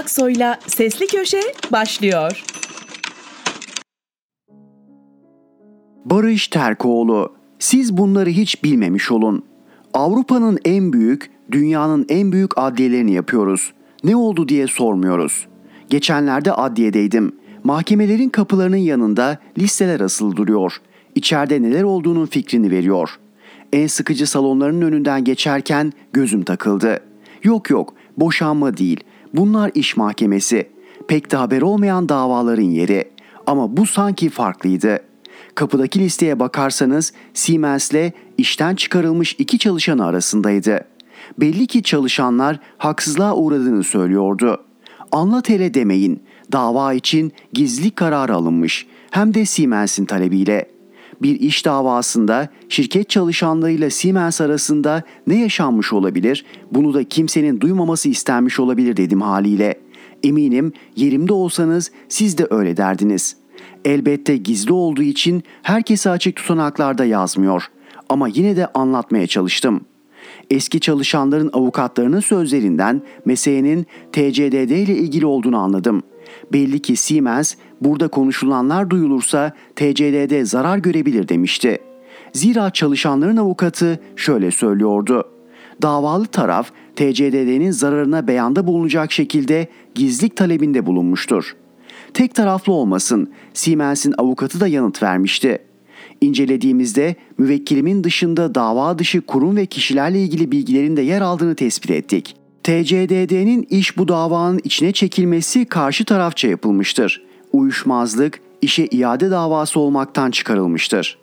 Aksoy'la Sesli Köşe başlıyor. Barış Terkoğlu, siz bunları hiç bilmemiş olun. Avrupa'nın en büyük, dünyanın en büyük adliyelerini yapıyoruz. Ne oldu diye sormuyoruz. Geçenlerde adliyedeydim. Mahkemelerin kapılarının yanında listeler asılı duruyor. İçeride neler olduğunun fikrini veriyor. En sıkıcı salonların önünden geçerken gözüm takıldı. Yok yok, boşanma değil. Bunlar iş mahkemesi. Pek de haber olmayan davaların yeri. Ama bu sanki farklıydı. Kapıdaki listeye bakarsanız Siemens'le işten çıkarılmış iki çalışanı arasındaydı. Belli ki çalışanlar haksızlığa uğradığını söylüyordu. Anlat hele demeyin. Dava için gizlilik kararı alınmış. Hem de Siemens'in talebiyle. Bir iş davasında şirket çalışanlarıyla Siemens arasında ne yaşanmış olabilir? Bunu da kimsenin duymaması istenmiş olabilir dedim haliyle. Eminim yerimde olsanız siz de öyle derdiniz. Elbette gizli olduğu için herkese açık tutanaklarda yazmıyor. Ama yine de anlatmaya çalıştım. Eski çalışanların avukatlarının sözlerinden meselenin TCDD ile ilgili olduğunu anladım. Belli ki Siemens burada konuşulanlar duyulursa TCDD zarar görebilir demişti. Zira çalışanların avukatı şöyle söylüyordu. Davalı taraf TCDD'nin zararına beyanda bulunacak şekilde gizlilik talebinde bulunmuştur. Tek taraflı olmasın Siemens'in avukatı da yanıt vermişti. İncelediğimizde müvekkilimin dışında dava dışı kurum ve kişilerle ilgili bilgilerin de yer aldığını tespit ettik. TCDD'nin iş bu davanın içine çekilmesi karşı tarafça yapılmıştır. Uyuşmazlık işe iade davası olmaktan çıkarılmıştır.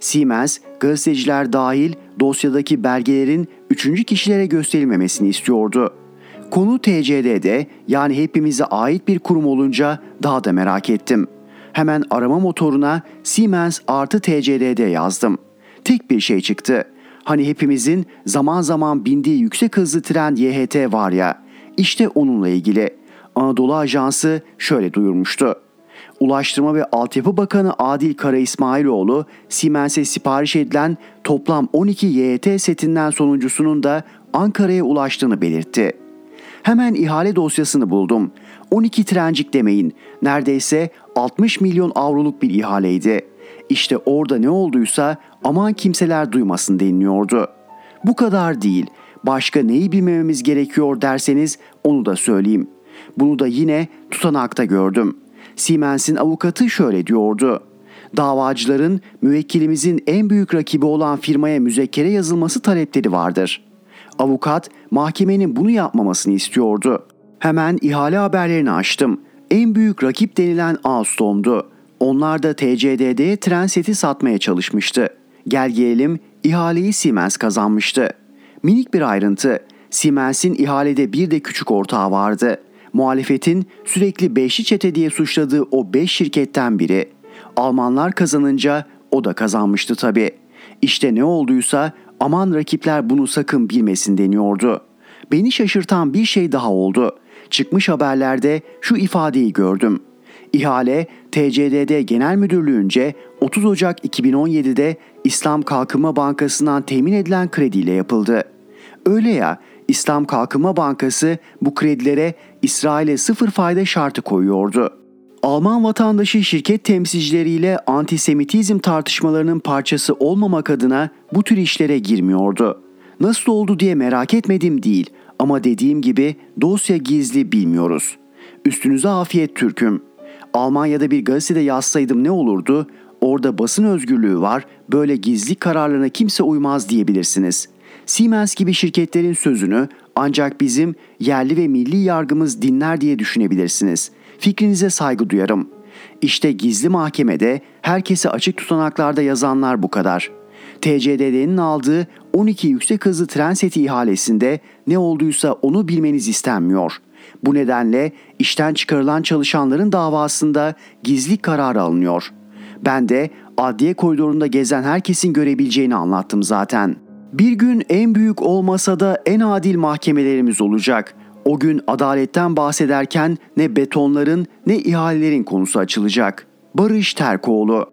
Siemens, gazeteciler dahil dosyadaki belgelerin üçüncü kişilere gösterilmemesini istiyordu. Konu TCD'de yani hepimize ait bir kurum olunca daha da merak ettim. Hemen arama motoruna Siemens artı TCDD yazdım. Tek bir şey çıktı. Hani hepimizin zaman zaman bindiği yüksek hızlı tren YHT var ya. İşte onunla ilgili. Anadolu Ajansı şöyle duyurmuştu. Ulaştırma ve Altyapı Bakanı Adil Kara İsmailoğlu, Siemens'e sipariş edilen toplam 12 YHT setinden sonuncusunun da Ankara'ya ulaştığını belirtti. Hemen ihale dosyasını buldum. 12 trencik demeyin. Neredeyse 60 milyon avroluk bir ihaleydi. İşte orada ne olduysa aman kimseler duymasın deniliyordu. Bu kadar değil. Başka neyi bilmememiz gerekiyor derseniz onu da söyleyeyim. Bunu da yine tutanakta gördüm. Siemens'in avukatı şöyle diyordu. Davacıların müvekkilimizin en büyük rakibi olan firmaya müzekkere yazılması talepleri vardır. Avukat mahkemenin bunu yapmamasını istiyordu. Hemen ihale haberlerini açtım. En büyük rakip denilen Alstom'du. Onlar da TCDD'ye tren seti satmaya çalışmıştı. Gel gelelim ihaleyi Siemens kazanmıştı. Minik bir ayrıntı. Siemens'in ihalede bir de küçük ortağı vardı. Muhalefetin sürekli beşli çete diye suçladığı o beş şirketten biri. Almanlar kazanınca o da kazanmıştı tabii. İşte ne olduysa aman rakipler bunu sakın bilmesin deniyordu. Beni şaşırtan bir şey daha oldu. Çıkmış haberlerde şu ifadeyi gördüm. İhale TCDD Genel Müdürlüğü'nce 30 Ocak 2017'de İslam Kalkınma Bankası'ndan temin edilen krediyle yapıldı. Öyle ya İslam Kalkınma Bankası bu kredilere İsrail'e sıfır fayda şartı koyuyordu. Alman vatandaşı şirket temsilcileriyle antisemitizm tartışmalarının parçası olmamak adına bu tür işlere girmiyordu. Nasıl oldu diye merak etmedim değil ama dediğim gibi dosya gizli bilmiyoruz. Üstünüze afiyet Türk'üm. Almanya'da bir gazetede yazsaydım ne olurdu? Orada basın özgürlüğü var, böyle gizli kararlarına kimse uymaz diyebilirsiniz. Siemens gibi şirketlerin sözünü ancak bizim yerli ve milli yargımız dinler diye düşünebilirsiniz. Fikrinize saygı duyarım. İşte gizli mahkemede herkese açık tutanaklarda yazanlar bu kadar. TCDD'nin aldığı 12 yüksek hızlı tren seti ihalesinde ne olduysa onu bilmeniz istenmiyor. Bu nedenle işten çıkarılan çalışanların davasında gizli karar alınıyor. Ben de adliye koridorunda gezen herkesin görebileceğini anlattım zaten. Bir gün en büyük olmasa da en adil mahkemelerimiz olacak. O gün adaletten bahsederken ne betonların ne ihalelerin konusu açılacak. Barış Terkoğlu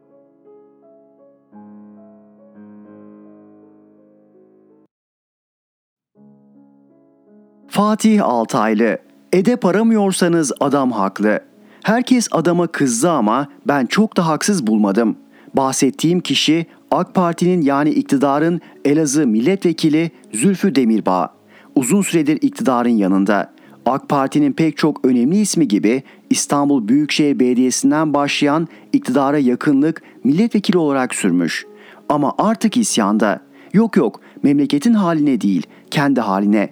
Fatih Altaylı Edep aramıyorsanız adam haklı. Herkes adama kızdı ama ben çok da haksız bulmadım. Bahsettiğim kişi AK Parti'nin yani iktidarın Elazığ milletvekili Zülfü Demirbağ. Uzun süredir iktidarın yanında. AK Parti'nin pek çok önemli ismi gibi İstanbul Büyükşehir Belediyesi'nden başlayan iktidara yakınlık milletvekili olarak sürmüş. Ama artık isyanda. Yok yok memleketin haline değil kendi haline.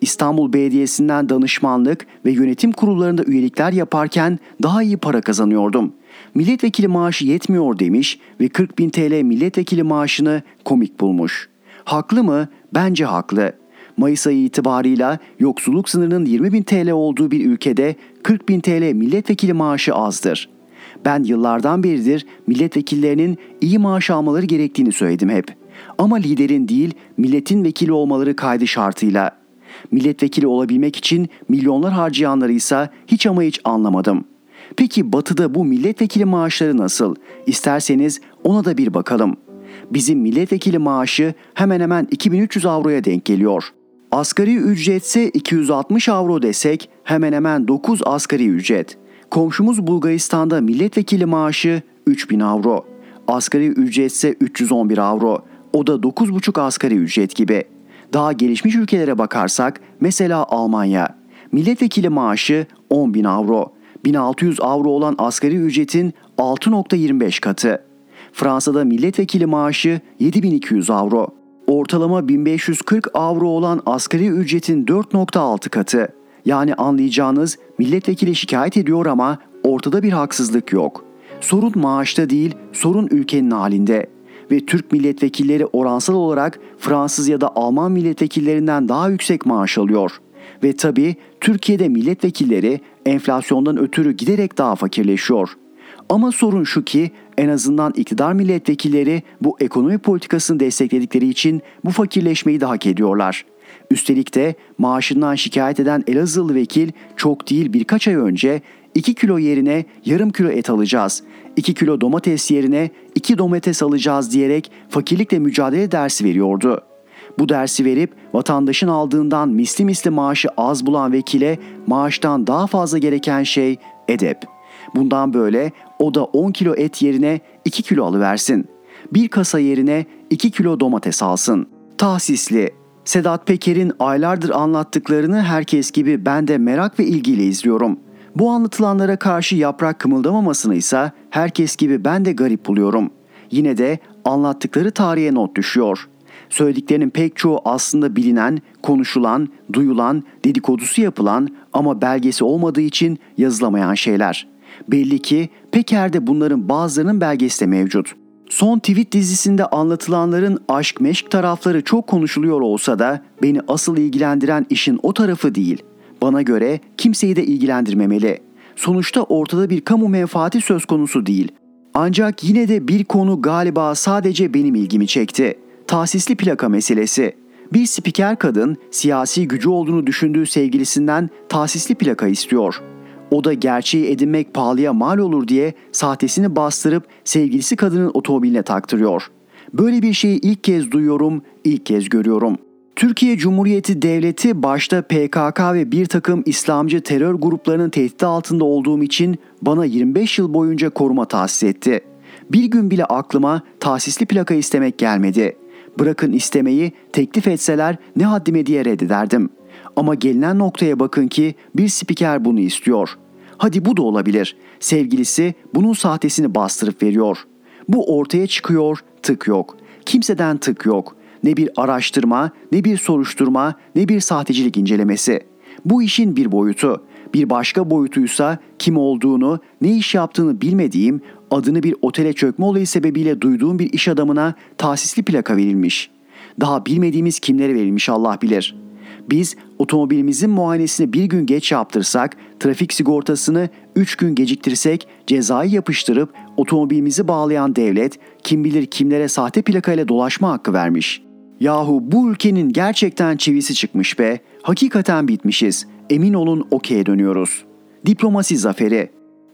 İstanbul Belediyesi'nden danışmanlık ve yönetim kurullarında üyelikler yaparken daha iyi para kazanıyordum. Milletvekili maaşı yetmiyor demiş ve 40 bin TL milletvekili maaşını komik bulmuş. Haklı mı? Bence haklı. Mayıs ayı itibarıyla yoksulluk sınırının 20 bin TL olduğu bir ülkede 40 bin TL milletvekili maaşı azdır. Ben yıllardan beridir milletvekillerinin iyi maaş almaları gerektiğini söyledim hep. Ama liderin değil milletin vekili olmaları kaydı şartıyla. Milletvekili olabilmek için milyonlar harcayanları ise hiç ama hiç anlamadım. Peki batıda bu milletvekili maaşları nasıl? İsterseniz ona da bir bakalım. Bizim milletvekili maaşı hemen hemen 2300 avroya denk geliyor. Asgari ücretse 260 avro desek hemen hemen 9 asgari ücret. Komşumuz Bulgaristan'da milletvekili maaşı 3000 avro. Asgari ücretse 311 avro. O da 9,5 asgari ücret gibi. Daha gelişmiş ülkelere bakarsak mesela Almanya. Milletvekili maaşı 10.000 avro. 1600 avro olan asgari ücretin 6.25 katı. Fransa'da milletvekili maaşı 7200 avro. Ortalama 1540 avro olan asgari ücretin 4.6 katı. Yani anlayacağınız milletvekili şikayet ediyor ama ortada bir haksızlık yok. Sorun maaşta değil, sorun ülkenin halinde. Ve Türk milletvekilleri oransal olarak Fransız ya da Alman milletvekillerinden daha yüksek maaş alıyor. Ve tabi Türkiye'de milletvekilleri enflasyondan ötürü giderek daha fakirleşiyor. Ama sorun şu ki en azından iktidar milletvekilleri bu ekonomi politikasını destekledikleri için bu fakirleşmeyi de hak ediyorlar. Üstelik de maaşından şikayet eden Elazığlı vekil çok değil birkaç ay önce 2 kilo yerine yarım kilo et alacağız, 2 kilo domates yerine 2 domates alacağız diyerek fakirlikle mücadele dersi veriyordu. Bu dersi verip vatandaşın aldığından misli misli maaşı az bulan vekile maaştan daha fazla gereken şey edep. Bundan böyle o da 10 kilo et yerine 2 kilo alıversin. Bir kasa yerine 2 kilo domates alsın. Tahsisli. Sedat Peker'in aylardır anlattıklarını herkes gibi ben de merak ve ilgiyle izliyorum. Bu anlatılanlara karşı yaprak kımıldamamasını ise herkes gibi ben de garip buluyorum. Yine de anlattıkları tarihe not düşüyor. Söylediklerinin pek çoğu aslında bilinen, konuşulan, duyulan, dedikodusu yapılan ama belgesi olmadığı için yazılamayan şeyler. Belli ki Peker'de bunların bazılarının belgesi de mevcut. Son tweet dizisinde anlatılanların aşk meşk tarafları çok konuşuluyor olsa da beni asıl ilgilendiren işin o tarafı değil. Bana göre kimseyi de ilgilendirmemeli. Sonuçta ortada bir kamu menfaati söz konusu değil. Ancak yine de bir konu galiba sadece benim ilgimi çekti. Tahsisli plaka meselesi. Bir spiker kadın siyasi gücü olduğunu düşündüğü sevgilisinden tahsisli plaka istiyor. O da gerçeği edinmek pahalıya mal olur diye sahtesini bastırıp sevgilisi kadının otomobiline taktırıyor. Böyle bir şeyi ilk kez duyuyorum, ilk kez görüyorum. Türkiye Cumhuriyeti Devleti başta PKK ve bir takım İslamcı terör gruplarının tehdit altında olduğum için bana 25 yıl boyunca koruma tahsis etti. Bir gün bile aklıma tahsisli plaka istemek gelmedi. Bırakın istemeyi teklif etseler ne haddime diye reddederdim. Ama gelinen noktaya bakın ki bir spiker bunu istiyor. Hadi bu da olabilir. Sevgilisi bunun sahtesini bastırıp veriyor. Bu ortaya çıkıyor, tık yok. Kimseden tık yok. Ne bir araştırma, ne bir soruşturma, ne bir sahtecilik incelemesi. Bu işin bir boyutu. Bir başka boyutuysa kim olduğunu, ne iş yaptığını bilmediğim, adını bir otele çökme olayı sebebiyle duyduğum bir iş adamına tahsisli plaka verilmiş. Daha bilmediğimiz kimlere verilmiş Allah bilir. Biz otomobilimizin muayenesini bir gün geç yaptırsak, trafik sigortasını 3 gün geciktirsek, cezayı yapıştırıp otomobilimizi bağlayan devlet kim bilir kimlere sahte plakayla dolaşma hakkı vermiş. Yahu bu ülkenin gerçekten çivisi çıkmış be. Hakikaten bitmişiz. Emin olun okey'e dönüyoruz. Diplomasi zaferi.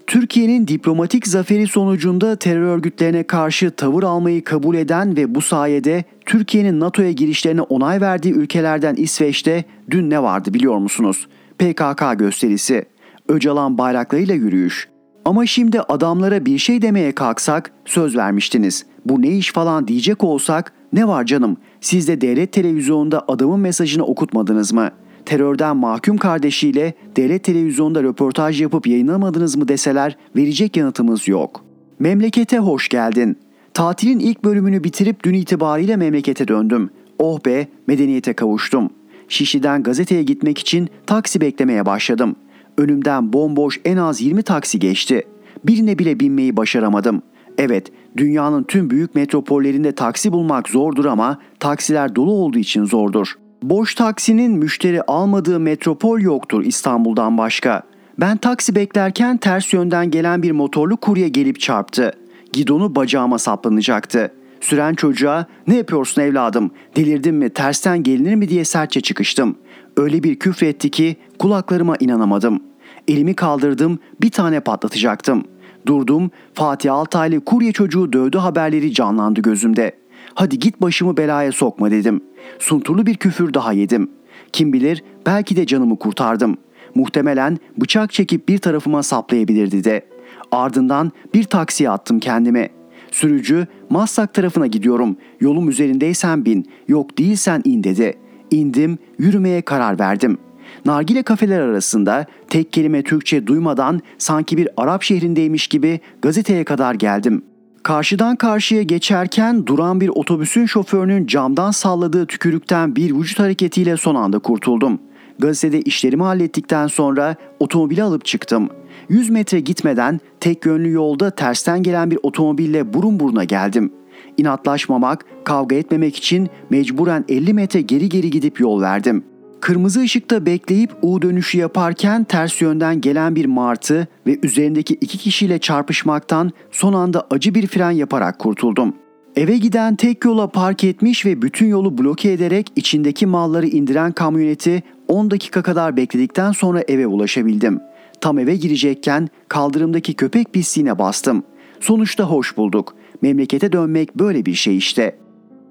Türkiye'nin diplomatik zaferi sonucunda terör örgütlerine karşı tavır almayı kabul eden ve bu sayede Türkiye'nin NATO'ya girişlerine onay verdiği ülkelerden İsveç'te dün ne vardı biliyor musunuz? PKK gösterisi, Öcalan bayraklarıyla yürüyüş. Ama şimdi adamlara bir şey demeye kalksak söz vermiştiniz. Bu ne iş falan diyecek olsak ne var canım siz de devlet televizyonunda adamın mesajını okutmadınız mı? Terörden mahkum kardeşiyle devlet televizyonda röportaj yapıp yayınlamadınız mı deseler verecek yanıtımız yok. Memlekete hoş geldin. Tatilin ilk bölümünü bitirip dün itibariyle memlekete döndüm. Oh be medeniyete kavuştum. Şişli'den gazeteye gitmek için taksi beklemeye başladım. Önümden bomboş en az 20 taksi geçti. Birine bile binmeyi başaramadım. Evet, dünyanın tüm büyük metropollerinde taksi bulmak zordur ama taksiler dolu olduğu için zordur. Boş taksinin müşteri almadığı metropol yoktur İstanbul'dan başka. Ben taksi beklerken ters yönden gelen bir motorlu kurye gelip çarptı. Gidonu bacağıma saplanacaktı. Süren çocuğa ne yapıyorsun evladım delirdin mi tersten gelinir mi diye sertçe çıkıştım. Öyle bir küfretti ki kulaklarıma inanamadım. Elimi kaldırdım bir tane patlatacaktım. Durdum Fatih Altaylı kurye çocuğu dövdü haberleri canlandı gözümde. Hadi git başımı belaya sokma dedim. Sunturlu bir küfür daha yedim. Kim bilir belki de canımı kurtardım. Muhtemelen bıçak çekip bir tarafıma saplayabilirdi de. Ardından bir taksiye attım kendimi. Sürücü Maslak tarafına gidiyorum. Yolum üzerindeysen bin, yok değilsen in dedi. İndim, yürümeye karar verdim. Nargile kafeler arasında tek kelime Türkçe duymadan sanki bir Arap şehrindeymiş gibi gazeteye kadar geldim. Karşıdan karşıya geçerken duran bir otobüsün şoförünün camdan salladığı tükürükten bir vücut hareketiyle son anda kurtuldum. Gazetede işlerimi hallettikten sonra otomobili alıp çıktım. 100 metre gitmeden tek yönlü yolda tersten gelen bir otomobille burun buruna geldim. İnatlaşmamak, kavga etmemek için mecburen 50 metre geri geri gidip yol verdim. Kırmızı ışıkta bekleyip U dönüşü yaparken ters yönden gelen bir martı ve üzerindeki iki kişiyle çarpışmaktan son anda acı bir fren yaparak kurtuldum. Eve giden tek yola park etmiş ve bütün yolu bloke ederek içindeki malları indiren kamyoneti 10 dakika kadar bekledikten sonra eve ulaşabildim. Tam eve girecekken kaldırımdaki köpek pisliğine bastım. Sonuçta hoş bulduk. Memlekete dönmek böyle bir şey işte.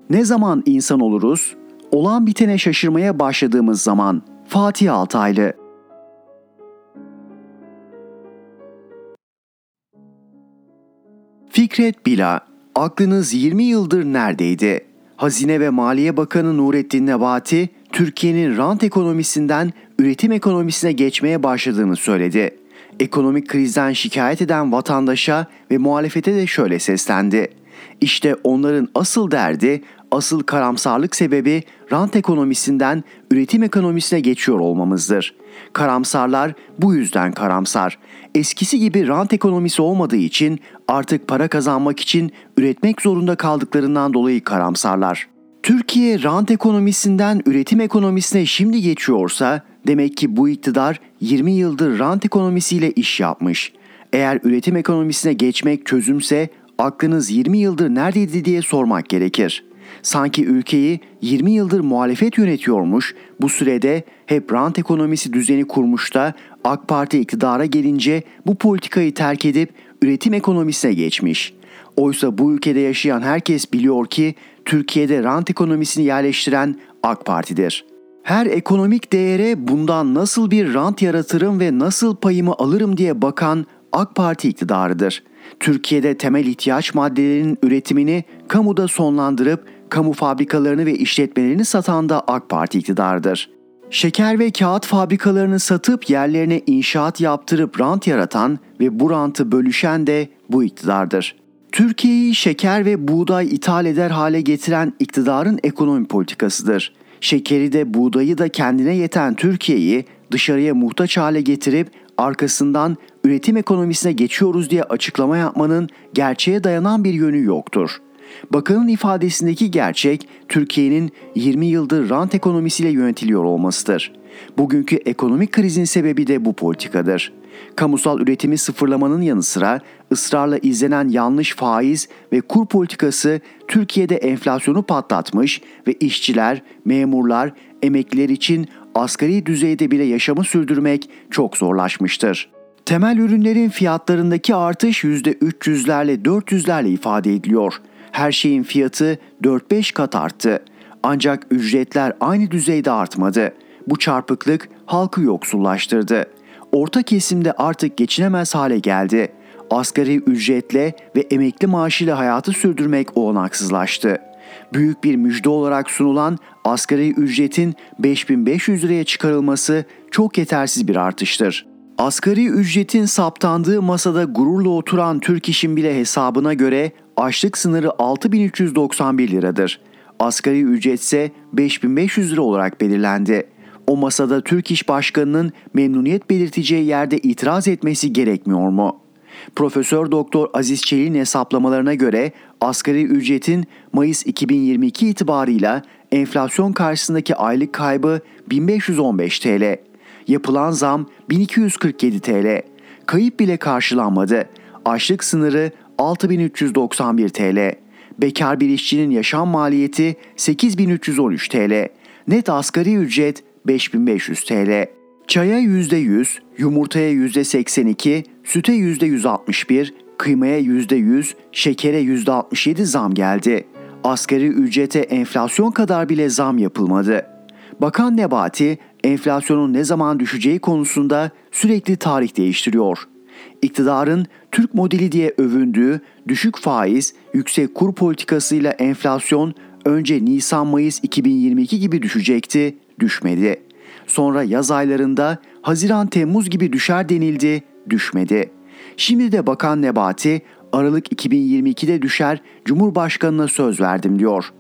Ne zaman insan oluruz? Olan bitene şaşırmaya başladığımız zaman. Fatih Altaylı Fikret Bila, aklınız 20 yıldır neredeydi? Hazine ve Maliye Bakanı Nurettin Nebati, Türkiye'nin rant ekonomisinden üretim ekonomisine geçmeye başladığını söyledi. Ekonomik krizden şikayet eden vatandaşa ve muhalefete de şöyle seslendi. İşte onların asıl derdi, asıl karamsarlık sebebi rant ekonomisinden üretim ekonomisine geçiyor olmamızdır. Karamsarlar bu yüzden karamsar. Eskisi gibi rant ekonomisi olmadığı için artık para kazanmak için üretmek zorunda kaldıklarından dolayı karamsarlar. Türkiye rant ekonomisinden üretim ekonomisine şimdi geçiyorsa demek ki bu iktidar 20 yıldır rant ekonomisiyle iş yapmış. Eğer üretim ekonomisine geçmek çözümse aklınız 20 yıldır neredeydi diye sormak gerekir. Sanki ülkeyi 20 yıldır muhalefet yönetiyormuş, bu sürede hep rant ekonomisi düzeni kurmuş da AK Parti iktidara gelince bu politikayı terk edip üretim ekonomisine geçmiş. Oysa bu ülkede yaşayan herkes biliyor ki Türkiye'de rant ekonomisini yerleştiren AK Parti'dir. Her ekonomik değere bundan nasıl bir rant yaratırım ve nasıl payımı alırım diye bakan AK Parti iktidarıdır. Türkiye'de temel ihtiyaç maddelerinin üretimini kamuda sonlandırıp kamu fabrikalarını ve işletmelerini satan da AK Parti iktidarıdır. Şeker ve kağıt fabrikalarını satıp yerlerine inşaat yaptırıp rant yaratan ve bu rantı bölüşen de bu iktidardır. Türkiye'yi şeker ve buğday ithal eder hale getiren iktidarın ekonomi politikasıdır. Şekeri de buğdayı da kendine yeten Türkiye'yi dışarıya muhtaç hale getirip arkasından üretim ekonomisine geçiyoruz diye açıklama yapmanın gerçeğe dayanan bir yönü yoktur. Bakanın ifadesindeki gerçek Türkiye'nin 20 yıldır rant ekonomisiyle yönetiliyor olmasıdır. Bugünkü ekonomik krizin sebebi de bu politikadır. Kamusal üretimi sıfırlamanın yanı sıra ısrarla izlenen yanlış faiz ve kur politikası Türkiye'de enflasyonu patlatmış ve işçiler, memurlar, emekliler için asgari düzeyde bile yaşamı sürdürmek çok zorlaşmıştır. Temel ürünlerin fiyatlarındaki artış %300'lerle 400'lerle ifade ediliyor. Her şeyin fiyatı 4-5 kat arttı. Ancak ücretler aynı düzeyde artmadı. Bu çarpıklık halkı yoksullaştırdı. Orta kesimde artık geçinemez hale geldi. Asgari ücretle ve emekli maaşıyla hayatı sürdürmek olanaksızlaştı. Büyük bir müjde olarak sunulan asgari ücretin 5500 liraya çıkarılması çok yetersiz bir artıştır. Asgari ücretin saptandığı masada gururla oturan Türk İş'in bile hesabına göre açlık sınırı 6391 liradır. Asgari ücret ise 5500 lira olarak belirlendi. O masada Türk İş Başkanı'nın memnuniyet belirteceği yerde itiraz etmesi gerekmiyor mu? Profesör Doktor Aziz Çelik'in hesaplamalarına göre asgari ücretin Mayıs 2022 itibarıyla enflasyon karşısındaki aylık kaybı 1515 TL. Yapılan zam 1247 TL. Kayıp bile karşılanmadı. Açlık sınırı 6391 TL. Bekar bir işçinin yaşam maliyeti 8313 TL. Net asgari ücret 5500 TL. Çaya %100, yumurtaya %82, süte %161, kıymaya %100, şekere %67 zam geldi. Asgari ücrete enflasyon kadar bile zam yapılmadı. Bakan Nebati, enflasyonun ne zaman düşeceği konusunda sürekli tarih değiştiriyor. İktidarın Türk modeli diye övündüğü düşük faiz, yüksek kur politikasıyla enflasyon önce Nisan-Mayıs 2022 gibi düşecekti, düşmedi. Sonra yaz aylarında Haziran-Temmuz gibi düşer denildi, düşmedi. Şimdi de Bakan Nebati Aralık 2022'de düşer Cumhurbaşkanına söz verdim diyor.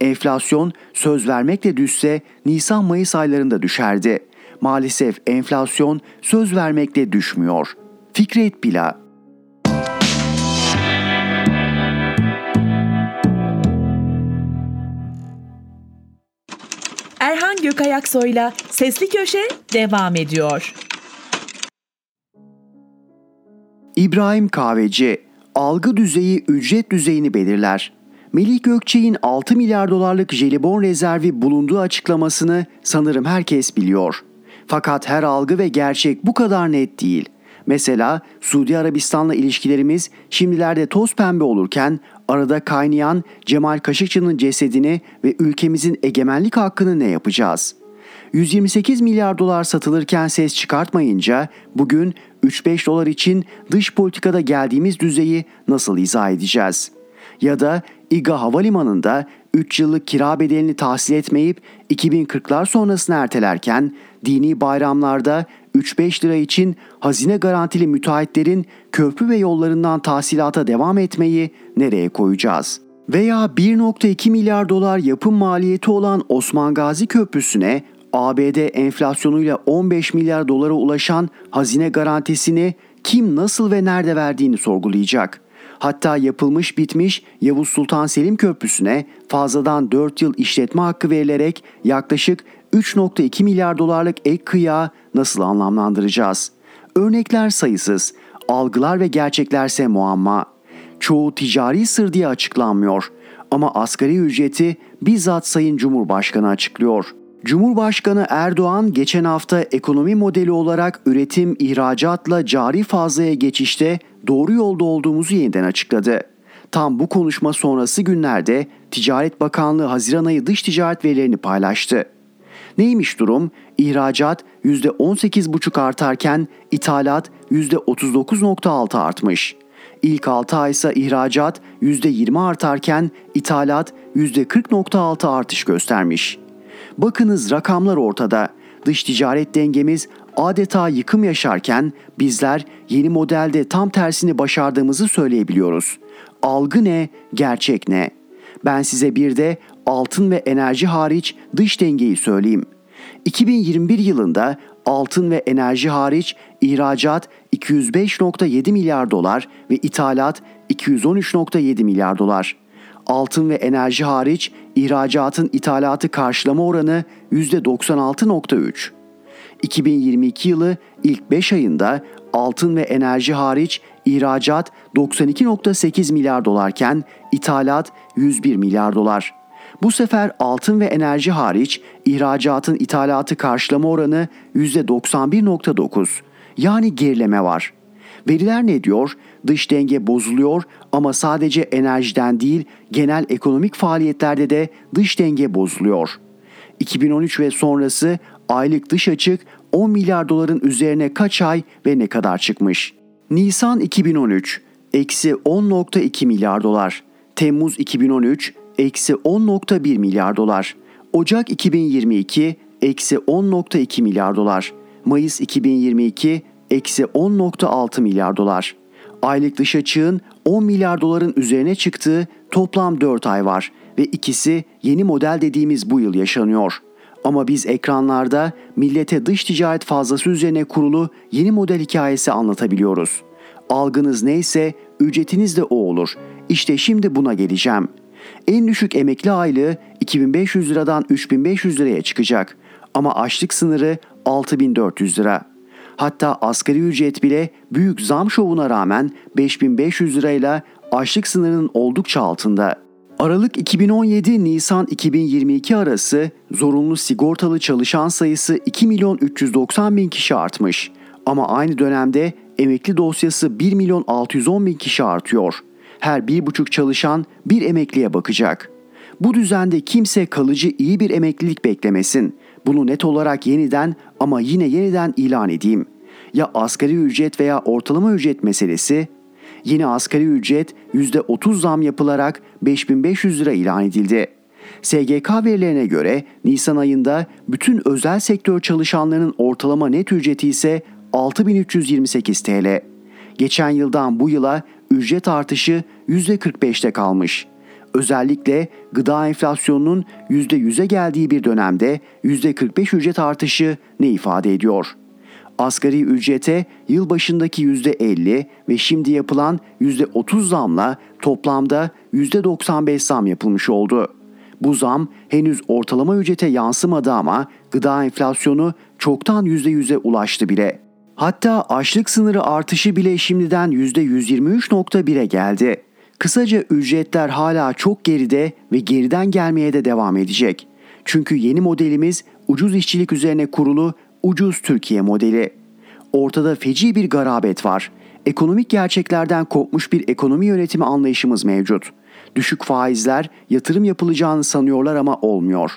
Enflasyon söz vermekle düşse Nisan-Mayıs aylarında düşerdi. Maalesef enflasyon söz vermekle düşmüyor. Fikret Bila Erhan Gökayaksoy'la Sesli Köşe devam ediyor. İbrahim Kahveci, algı düzeyi ücret düzeyini belirler. Melih Gökçe'nin 6 milyar dolarlık jelibon rezervi bulunduğu açıklamasını sanırım herkes biliyor. Fakat her algı ve gerçek bu kadar net değil. Mesela Suudi Arabistan'la ilişkilerimiz şimdilerde toz pembe olurken arada kaynayan Cemal Kaşıkçı'nın cesedini ve ülkemizin egemenlik hakkını ne yapacağız? 128 milyar dolar satılırken ses çıkartmayınca bugün 3-5 dolar için dış politikada geldiğimiz düzeyi nasıl izah edeceğiz? Ya da İGA Havalimanı'nda 3 yıllık kira bedelini tahsil etmeyip 2040'lar sonrasını ertelerken dini bayramlarda 3-5 lira için hazine garantili müteahhitlerin köprü ve yollarından tahsilata devam etmeyi nereye koyacağız? Veya 1.2 milyar dolar yapım maliyeti olan Osman Gazi Köprüsü'ne ABD enflasyonuyla 15 milyar dolara ulaşan hazine garantisini kim nasıl ve nerede verdiğini sorgulayacak. Hatta yapılmış bitmiş Yavuz Sultan Selim Köprüsü'ne fazladan 4 yıl işletme hakkı verilerek yaklaşık 3.2 milyar dolarlık ek kıyağı nasıl anlamlandıracağız? Örnekler sayısız, algılar ve gerçeklerse muamma. Çoğu ticari sır diye açıklanmıyor ama asgari ücreti bizzat Sayın Cumhurbaşkanı açıklıyor. Cumhurbaşkanı Erdoğan geçen hafta ekonomi modeli olarak üretim ihracatla cari fazlaya geçişte doğru yolda olduğumuzu yeniden açıkladı. Tam bu konuşma sonrası günlerde Ticaret Bakanlığı Haziran ayı dış ticaret verilerini paylaştı. Neymiş durum? İhracat %18,5 artarken ithalat %39,6 artmış. İlk 6 ay ise ihracat %20 artarken ithalat %40,6 artış göstermiş. Bakınız rakamlar ortada. Dış ticaret dengemiz adeta yıkım yaşarken bizler yeni modelde tam tersini başardığımızı söyleyebiliyoruz. Algı ne, gerçek ne? Ben size bir de altın ve enerji hariç dış dengeyi söyleyeyim. 2021 yılında altın ve enerji hariç ihracat 205.7 milyar dolar ve ithalat 213.7 milyar dolar. Altın ve enerji hariç ihracatın ithalatı karşılama oranı %96.3. 2022 yılı ilk 5 ayında altın ve enerji hariç ihracat 92.8 milyar dolarken ithalat 101 milyar dolar. Bu sefer altın ve enerji hariç ihracatın ithalatı karşılama oranı %91.9. Yani gerileme var. Veriler ne diyor? Dış denge bozuluyor ama sadece enerjiden değil genel ekonomik faaliyetlerde de dış denge bozuluyor. 2013 ve sonrası aylık dış açık 10 milyar doların üzerine kaç ay ve ne kadar çıkmış? Nisan 2013 eksi 10.2 milyar dolar. Temmuz 2013 eksi 10.1 milyar dolar. Ocak 2022 eksi 10.2 milyar dolar. Mayıs 2022 eksi 10.6 milyar dolar. Aylık dış açığın 10 milyar doların üzerine çıktığı toplam 4 ay var ve ikisi yeni model dediğimiz bu yıl yaşanıyor. Ama biz ekranlarda millete dış ticaret fazlası üzerine kurulu yeni model hikayesi anlatabiliyoruz. Algınız neyse ücretiniz de o olur. İşte şimdi buna geleceğim. En düşük emekli aylığı 2500 liradan 3500 liraya çıkacak ama açlık sınırı 6400 lira. Hatta asgari ücret bile büyük zam şovuna rağmen 5500 lirayla açlık sınırının oldukça altında. Aralık 2017 Nisan 2022 arası zorunlu sigortalı çalışan sayısı 2 milyon 390 bin kişi artmış. Ama aynı dönemde emekli dosyası 1 milyon 610 bin kişi artıyor. Her bir buçuk çalışan bir emekliye bakacak. Bu düzende kimse kalıcı iyi bir emeklilik beklemesin. Bunu net olarak yeniden ama yine yeniden ilan edeyim. Ya asgari ücret veya ortalama ücret meselesi Yeni asgari ücret %30 zam yapılarak 5500 lira ilan edildi. SGK verilerine göre Nisan ayında bütün özel sektör çalışanlarının ortalama net ücreti ise 6328 TL. Geçen yıldan bu yıla ücret artışı %45'te kalmış. Özellikle gıda enflasyonunun %100'e geldiği bir dönemde %45 ücret artışı ne ifade ediyor?'' asgari ücrete yılbaşındaki %50 ve şimdi yapılan %30 zamla toplamda %95 zam yapılmış oldu. Bu zam henüz ortalama ücrete yansımadı ama gıda enflasyonu çoktan %100'e ulaştı bile. Hatta açlık sınırı artışı bile şimdiden %123.1'e geldi. Kısaca ücretler hala çok geride ve geriden gelmeye de devam edecek. Çünkü yeni modelimiz ucuz işçilik üzerine kurulu ucuz Türkiye modeli. Ortada feci bir garabet var. Ekonomik gerçeklerden kopmuş bir ekonomi yönetimi anlayışımız mevcut. Düşük faizler yatırım yapılacağını sanıyorlar ama olmuyor.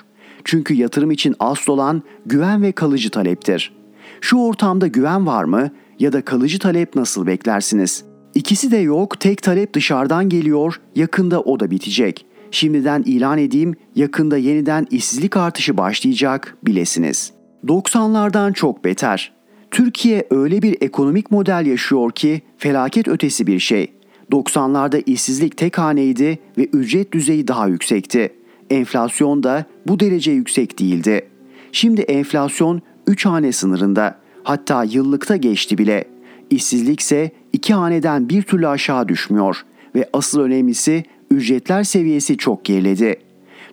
Çünkü yatırım için asıl olan güven ve kalıcı taleptir. Şu ortamda güven var mı ya da kalıcı talep nasıl beklersiniz? İkisi de yok, tek talep dışarıdan geliyor, yakında o da bitecek. Şimdiden ilan edeyim, yakında yeniden işsizlik artışı başlayacak bilesiniz.'' 90'lardan çok beter. Türkiye öyle bir ekonomik model yaşıyor ki felaket ötesi bir şey. 90'larda işsizlik tek haneydi ve ücret düzeyi daha yüksekti. Enflasyon da bu derece yüksek değildi. Şimdi enflasyon 3 hane sınırında. Hatta yıllıkta geçti bile. İşsizlik ise 2 haneden bir türlü aşağı düşmüyor ve asıl önemlisi ücretler seviyesi çok geriledi.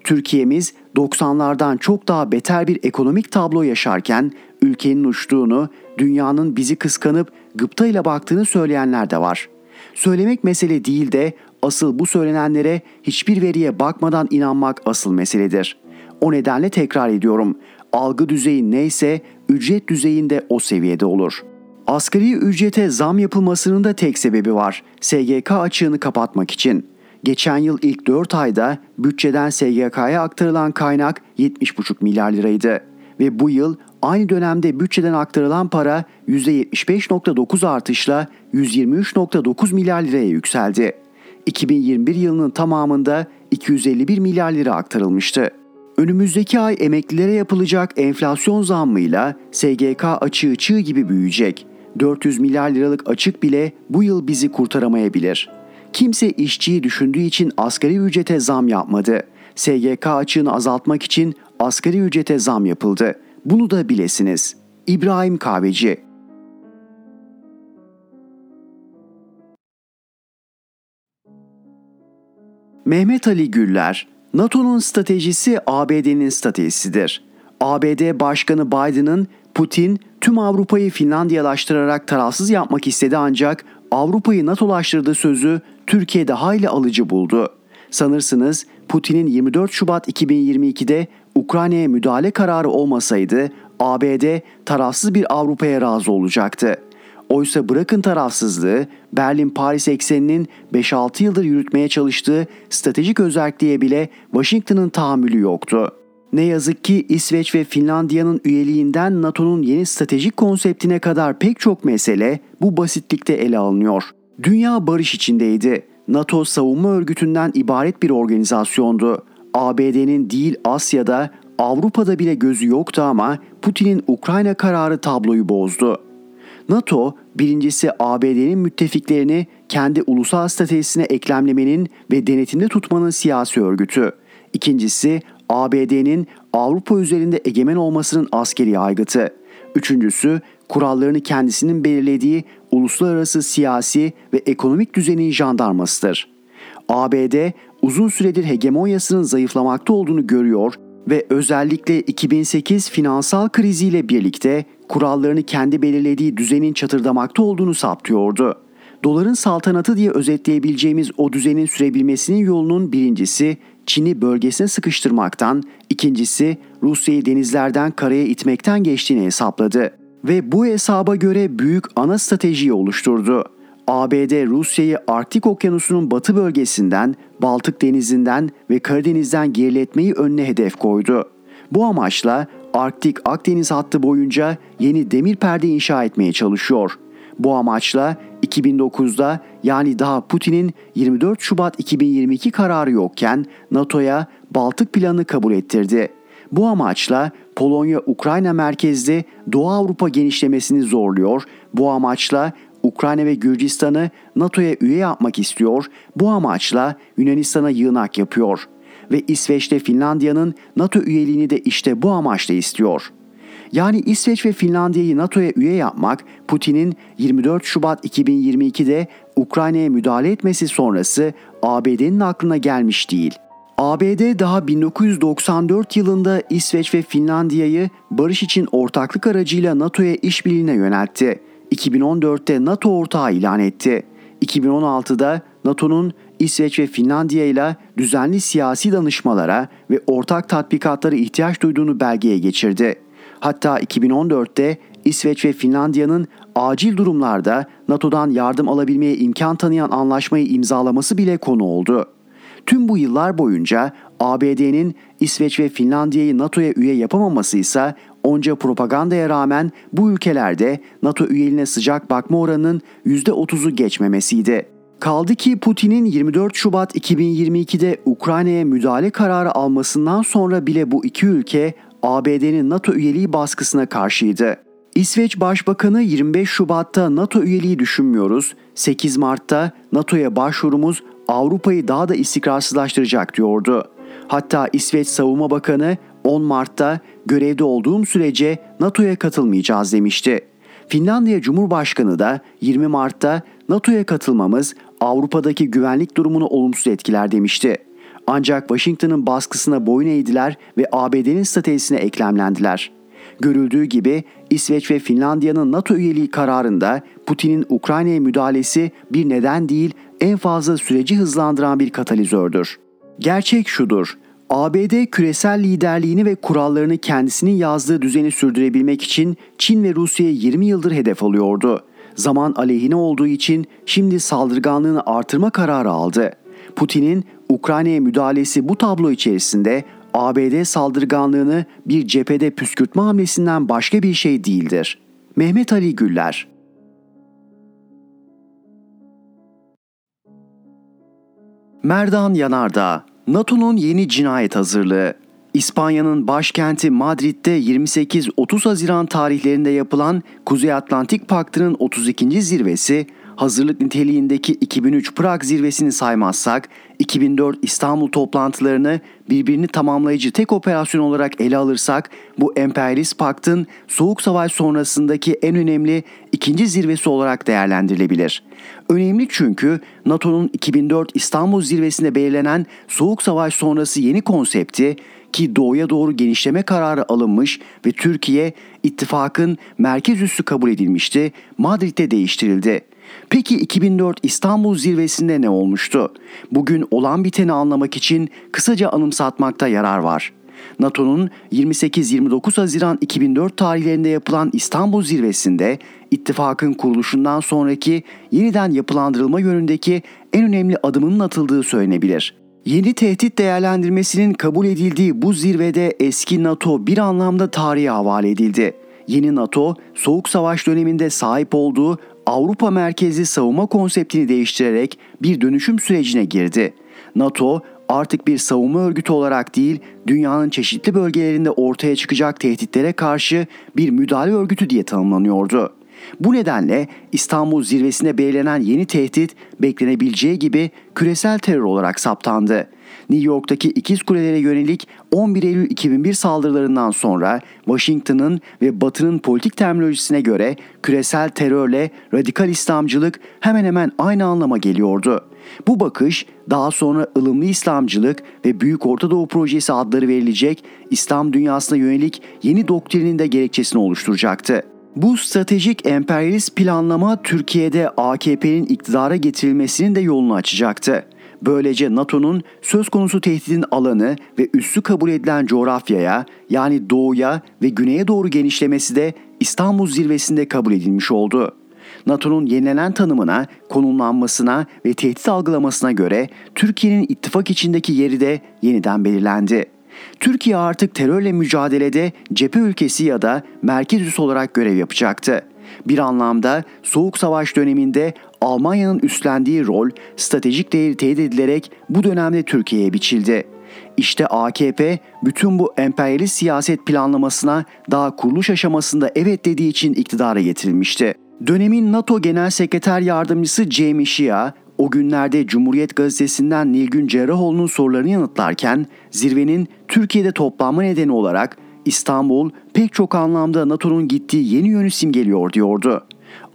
Türkiye'miz 90'lardan çok daha beter bir ekonomik tablo yaşarken ülkenin uçtuğunu, dünyanın bizi kıskanıp gıptayla baktığını söyleyenler de var. Söylemek mesele değil de asıl bu söylenenlere hiçbir veriye bakmadan inanmak asıl meseledir. O nedenle tekrar ediyorum. Algı düzeyi neyse ücret düzeyinde o seviyede olur. Asgari ücrete zam yapılmasının da tek sebebi var. SGK açığını kapatmak için. Geçen yıl ilk 4 ayda bütçeden SGK'ya aktarılan kaynak 70,5 milyar liraydı ve bu yıl aynı dönemde bütçeden aktarılan para %75.9 artışla 123.9 milyar liraya yükseldi. 2021 yılının tamamında 251 milyar lira aktarılmıştı. Önümüzdeki ay emeklilere yapılacak enflasyon zammıyla SGK açığı çığ gibi büyüyecek. 400 milyar liralık açık bile bu yıl bizi kurtaramayabilir. Kimse işçiyi düşündüğü için asgari ücrete zam yapmadı. SGK açığını azaltmak için asgari ücrete zam yapıldı. Bunu da bilesiniz. İbrahim Kahveci Mehmet Ali Güller, NATO'nun stratejisi ABD'nin stratejisidir. ABD Başkanı Biden'ın Putin tüm Avrupa'yı Finlandiyalaştırarak tarafsız yapmak istedi ancak Avrupa'yı NATO'laştırdığı sözü Türkiye'de hayli alıcı buldu. Sanırsınız Putin'in 24 Şubat 2022'de Ukrayna'ya müdahale kararı olmasaydı ABD tarafsız bir Avrupa'ya razı olacaktı. Oysa bırakın tarafsızlığı, Berlin-Paris ekseninin 5-6 yıldır yürütmeye çalıştığı stratejik özelliğe bile Washington'ın tahammülü yoktu. Ne yazık ki İsveç ve Finlandiya'nın üyeliğinden NATO'nun yeni stratejik konseptine kadar pek çok mesele bu basitlikte ele alınıyor. Dünya barış içindeydi. NATO savunma örgütünden ibaret bir organizasyondu. ABD'nin değil Asya'da, Avrupa'da bile gözü yoktu ama Putin'in Ukrayna kararı tabloyu bozdu. NATO, birincisi ABD'nin müttefiklerini kendi ulusal stratejisine eklemlemenin ve denetimde tutmanın siyasi örgütü. İkincisi ABD'nin Avrupa üzerinde egemen olmasının askeri aygıtı. Üçüncüsü kurallarını kendisinin belirlediği uluslararası siyasi ve ekonomik düzenin jandarmasıdır. ABD uzun süredir hegemonyasının zayıflamakta olduğunu görüyor ve özellikle 2008 finansal kriziyle birlikte kurallarını kendi belirlediği düzenin çatırdamakta olduğunu saptıyordu. Doların saltanatı diye özetleyebileceğimiz o düzenin sürebilmesinin yolunun birincisi Çin'i bölgesine sıkıştırmaktan, ikincisi Rusya'yı denizlerden karaya itmekten geçtiğini hesapladı ve bu hesaba göre büyük ana stratejiyi oluşturdu. ABD Rusya'yı Arktik Okyanusu'nun batı bölgesinden, Baltık Denizi'nden ve Karadeniz'den geriletmeyi önüne hedef koydu. Bu amaçla Arktik Akdeniz hattı boyunca yeni demir perde inşa etmeye çalışıyor. Bu amaçla 2009'da yani daha Putin'in 24 Şubat 2022 kararı yokken NATO'ya Baltık planı kabul ettirdi. Bu amaçla Polonya Ukrayna merkezli Doğu Avrupa genişlemesini zorluyor. Bu amaçla Ukrayna ve Gürcistan'ı NATO'ya üye yapmak istiyor. Bu amaçla Yunanistan'a yığınak yapıyor. Ve İsveç'te Finlandiya'nın NATO üyeliğini de işte bu amaçla istiyor. Yani İsveç ve Finlandiya'yı NATO'ya üye yapmak Putin'in 24 Şubat 2022'de Ukrayna'ya müdahale etmesi sonrası ABD'nin aklına gelmiş değil. ABD daha 1994 yılında İsveç ve Finlandiya'yı barış için ortaklık aracıyla NATO'ya işbirliğine yöneltti. 2014'te NATO ortağı ilan etti. 2016'da NATO'nun İsveç ve Finlandiya ile düzenli siyasi danışmalara ve ortak tatbikatlara ihtiyaç duyduğunu belgeye geçirdi. Hatta 2014'te İsveç ve Finlandiya'nın acil durumlarda NATO'dan yardım alabilmeye imkan tanıyan anlaşmayı imzalaması bile konu oldu. Tüm bu yıllar boyunca ABD'nin İsveç ve Finlandiya'yı NATO'ya üye yapamaması ise onca propagandaya rağmen bu ülkelerde NATO üyeliğine sıcak bakma oranının %30'u geçmemesiydi. Kaldı ki Putin'in 24 Şubat 2022'de Ukrayna'ya müdahale kararı almasından sonra bile bu iki ülke ABD'nin NATO üyeliği baskısına karşıydı. İsveç Başbakanı 25 Şubat'ta NATO üyeliği düşünmüyoruz, 8 Mart'ta NATO'ya başvurumuz Avrupa'yı daha da istikrarsızlaştıracak diyordu. Hatta İsveç Savunma Bakanı 10 Mart'ta görevde olduğum sürece NATO'ya katılmayacağız demişti. Finlandiya Cumhurbaşkanı da 20 Mart'ta NATO'ya katılmamız Avrupa'daki güvenlik durumunu olumsuz etkiler demişti. Ancak Washington'ın baskısına boyun eğdiler ve ABD'nin stratejisine eklemlendiler. Görüldüğü gibi İsveç ve Finlandiya'nın NATO üyeliği kararında Putin'in Ukrayna'ya müdahalesi bir neden değil en fazla süreci hızlandıran bir katalizördür. Gerçek şudur. ABD küresel liderliğini ve kurallarını kendisinin yazdığı düzeni sürdürebilmek için Çin ve Rusya'ya 20 yıldır hedef alıyordu. Zaman aleyhine olduğu için şimdi saldırganlığını artırma kararı aldı. Putin'in Ukrayna'ya müdahalesi bu tablo içerisinde ABD saldırganlığını bir cephede püskürtme hamlesinden başka bir şey değildir. Mehmet Ali Güller Merdan Yanardağ NATO'nun yeni cinayet hazırlığı İspanya'nın başkenti Madrid'de 28-30 Haziran tarihlerinde yapılan Kuzey Atlantik Paktı'nın 32. zirvesi hazırlık niteliğindeki 2003 Prag zirvesini saymazsak 2004 İstanbul toplantılarını birbirini tamamlayıcı tek operasyon olarak ele alırsak bu emperyalist paktın Soğuk Savaş sonrasındaki en önemli ikinci zirvesi olarak değerlendirilebilir. Önemli çünkü NATO'nun 2004 İstanbul zirvesinde belirlenen Soğuk Savaş sonrası yeni konsepti ki doğuya doğru genişleme kararı alınmış ve Türkiye ittifakın merkez üssü kabul edilmişti, Madrid'de değiştirildi. Peki 2004 İstanbul zirvesinde ne olmuştu? Bugün olan biteni anlamak için kısaca anımsatmakta yarar var. NATO'nun 28-29 Haziran 2004 tarihlerinde yapılan İstanbul zirvesinde ittifakın kuruluşundan sonraki yeniden yapılandırılma yönündeki en önemli adımının atıldığı söylenebilir. Yeni tehdit değerlendirmesinin kabul edildiği bu zirvede eski NATO bir anlamda tarihe havale edildi. Yeni NATO, Soğuk Savaş döneminde sahip olduğu Avrupa merkezli savunma konseptini değiştirerek bir dönüşüm sürecine girdi. NATO artık bir savunma örgütü olarak değil, dünyanın çeşitli bölgelerinde ortaya çıkacak tehditlere karşı bir müdahale örgütü diye tanımlanıyordu. Bu nedenle İstanbul zirvesinde belirlenen yeni tehdit beklenebileceği gibi küresel terör olarak saptandı. New York'taki ikiz kulelere yönelik 11 Eylül 2001 saldırılarından sonra Washington'ın ve Batı'nın politik terminolojisine göre küresel terörle radikal İslamcılık hemen hemen aynı anlama geliyordu. Bu bakış daha sonra ılımlı İslamcılık ve Büyük Orta Doğu Projesi adları verilecek İslam dünyasına yönelik yeni doktrinin de gerekçesini oluşturacaktı. Bu stratejik emperyalist planlama Türkiye'de AKP'nin iktidara getirilmesinin de yolunu açacaktı. Böylece NATO'nun söz konusu tehditin alanı ve üssü kabul edilen coğrafyaya yani doğuya ve güneye doğru genişlemesi de İstanbul zirvesinde kabul edilmiş oldu. NATO'nun yenilenen tanımına, konumlanmasına ve tehdit algılamasına göre Türkiye'nin ittifak içindeki yeri de yeniden belirlendi. Türkiye artık terörle mücadelede cephe ülkesi ya da merkez üs olarak görev yapacaktı. Bir anlamda Soğuk Savaş döneminde Almanya'nın üstlendiği rol stratejik değeri teyit edilerek bu dönemde Türkiye'ye biçildi. İşte AKP bütün bu emperyalist siyaset planlamasına daha kuruluş aşamasında evet dediği için iktidara getirilmişti. Dönemin NATO Genel Sekreter Yardımcısı Jamie Shia, o günlerde Cumhuriyet Gazetesi'nden Nilgün Cerrahoğlu'nun sorularını yanıtlarken zirvenin Türkiye'de toplanma nedeni olarak İstanbul pek çok anlamda NATO'nun gittiği yeni yönü simgeliyor diyordu.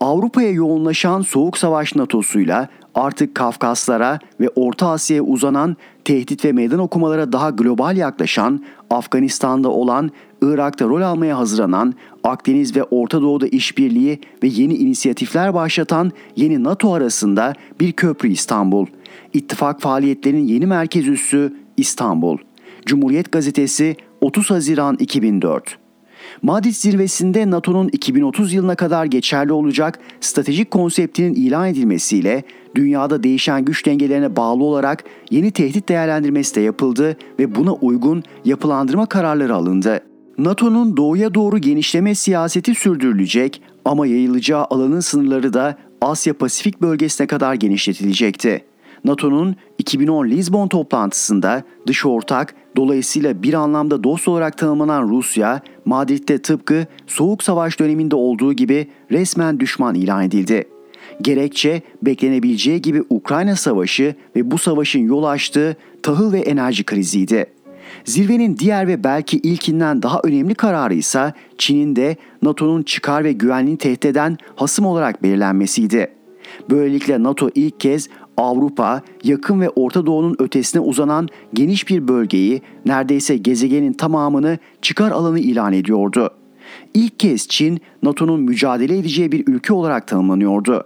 Avrupa'ya yoğunlaşan Soğuk Savaş NATO'suyla artık Kafkaslara ve Orta Asya'ya uzanan tehdit ve meydan okumalara daha global yaklaşan, Afganistan'da olan, Irak'ta rol almaya hazırlanan, Akdeniz ve Orta Doğu'da işbirliği ve yeni inisiyatifler başlatan yeni NATO arasında bir köprü İstanbul. İttifak faaliyetlerinin yeni merkez üssü İstanbul. Cumhuriyet Gazetesi 30 Haziran 2004 Madrid zirvesinde NATO'nun 2030 yılına kadar geçerli olacak stratejik konseptinin ilan edilmesiyle dünyada değişen güç dengelerine bağlı olarak yeni tehdit değerlendirmesi de yapıldı ve buna uygun yapılandırma kararları alındı. NATO'nun doğuya doğru genişleme siyaseti sürdürülecek ama yayılacağı alanın sınırları da Asya Pasifik bölgesine kadar genişletilecekti. NATO'nun 2010 Lisbon toplantısında dış ortak dolayısıyla bir anlamda dost olarak tanımlanan Rusya, Madrid'de tıpkı Soğuk Savaş döneminde olduğu gibi resmen düşman ilan edildi. Gerekçe beklenebileceği gibi Ukrayna Savaşı ve bu savaşın yol açtığı tahıl ve enerji kriziydi. Zirvenin diğer ve belki ilkinden daha önemli kararı ise Çin'in de NATO'nun çıkar ve güvenliğini tehdit eden hasım olarak belirlenmesiydi. Böylelikle NATO ilk kez Avrupa, yakın ve Orta Doğu'nun ötesine uzanan geniş bir bölgeyi, neredeyse gezegenin tamamını çıkar alanı ilan ediyordu. İlk kez Çin, NATO'nun mücadele edeceği bir ülke olarak tanımlanıyordu.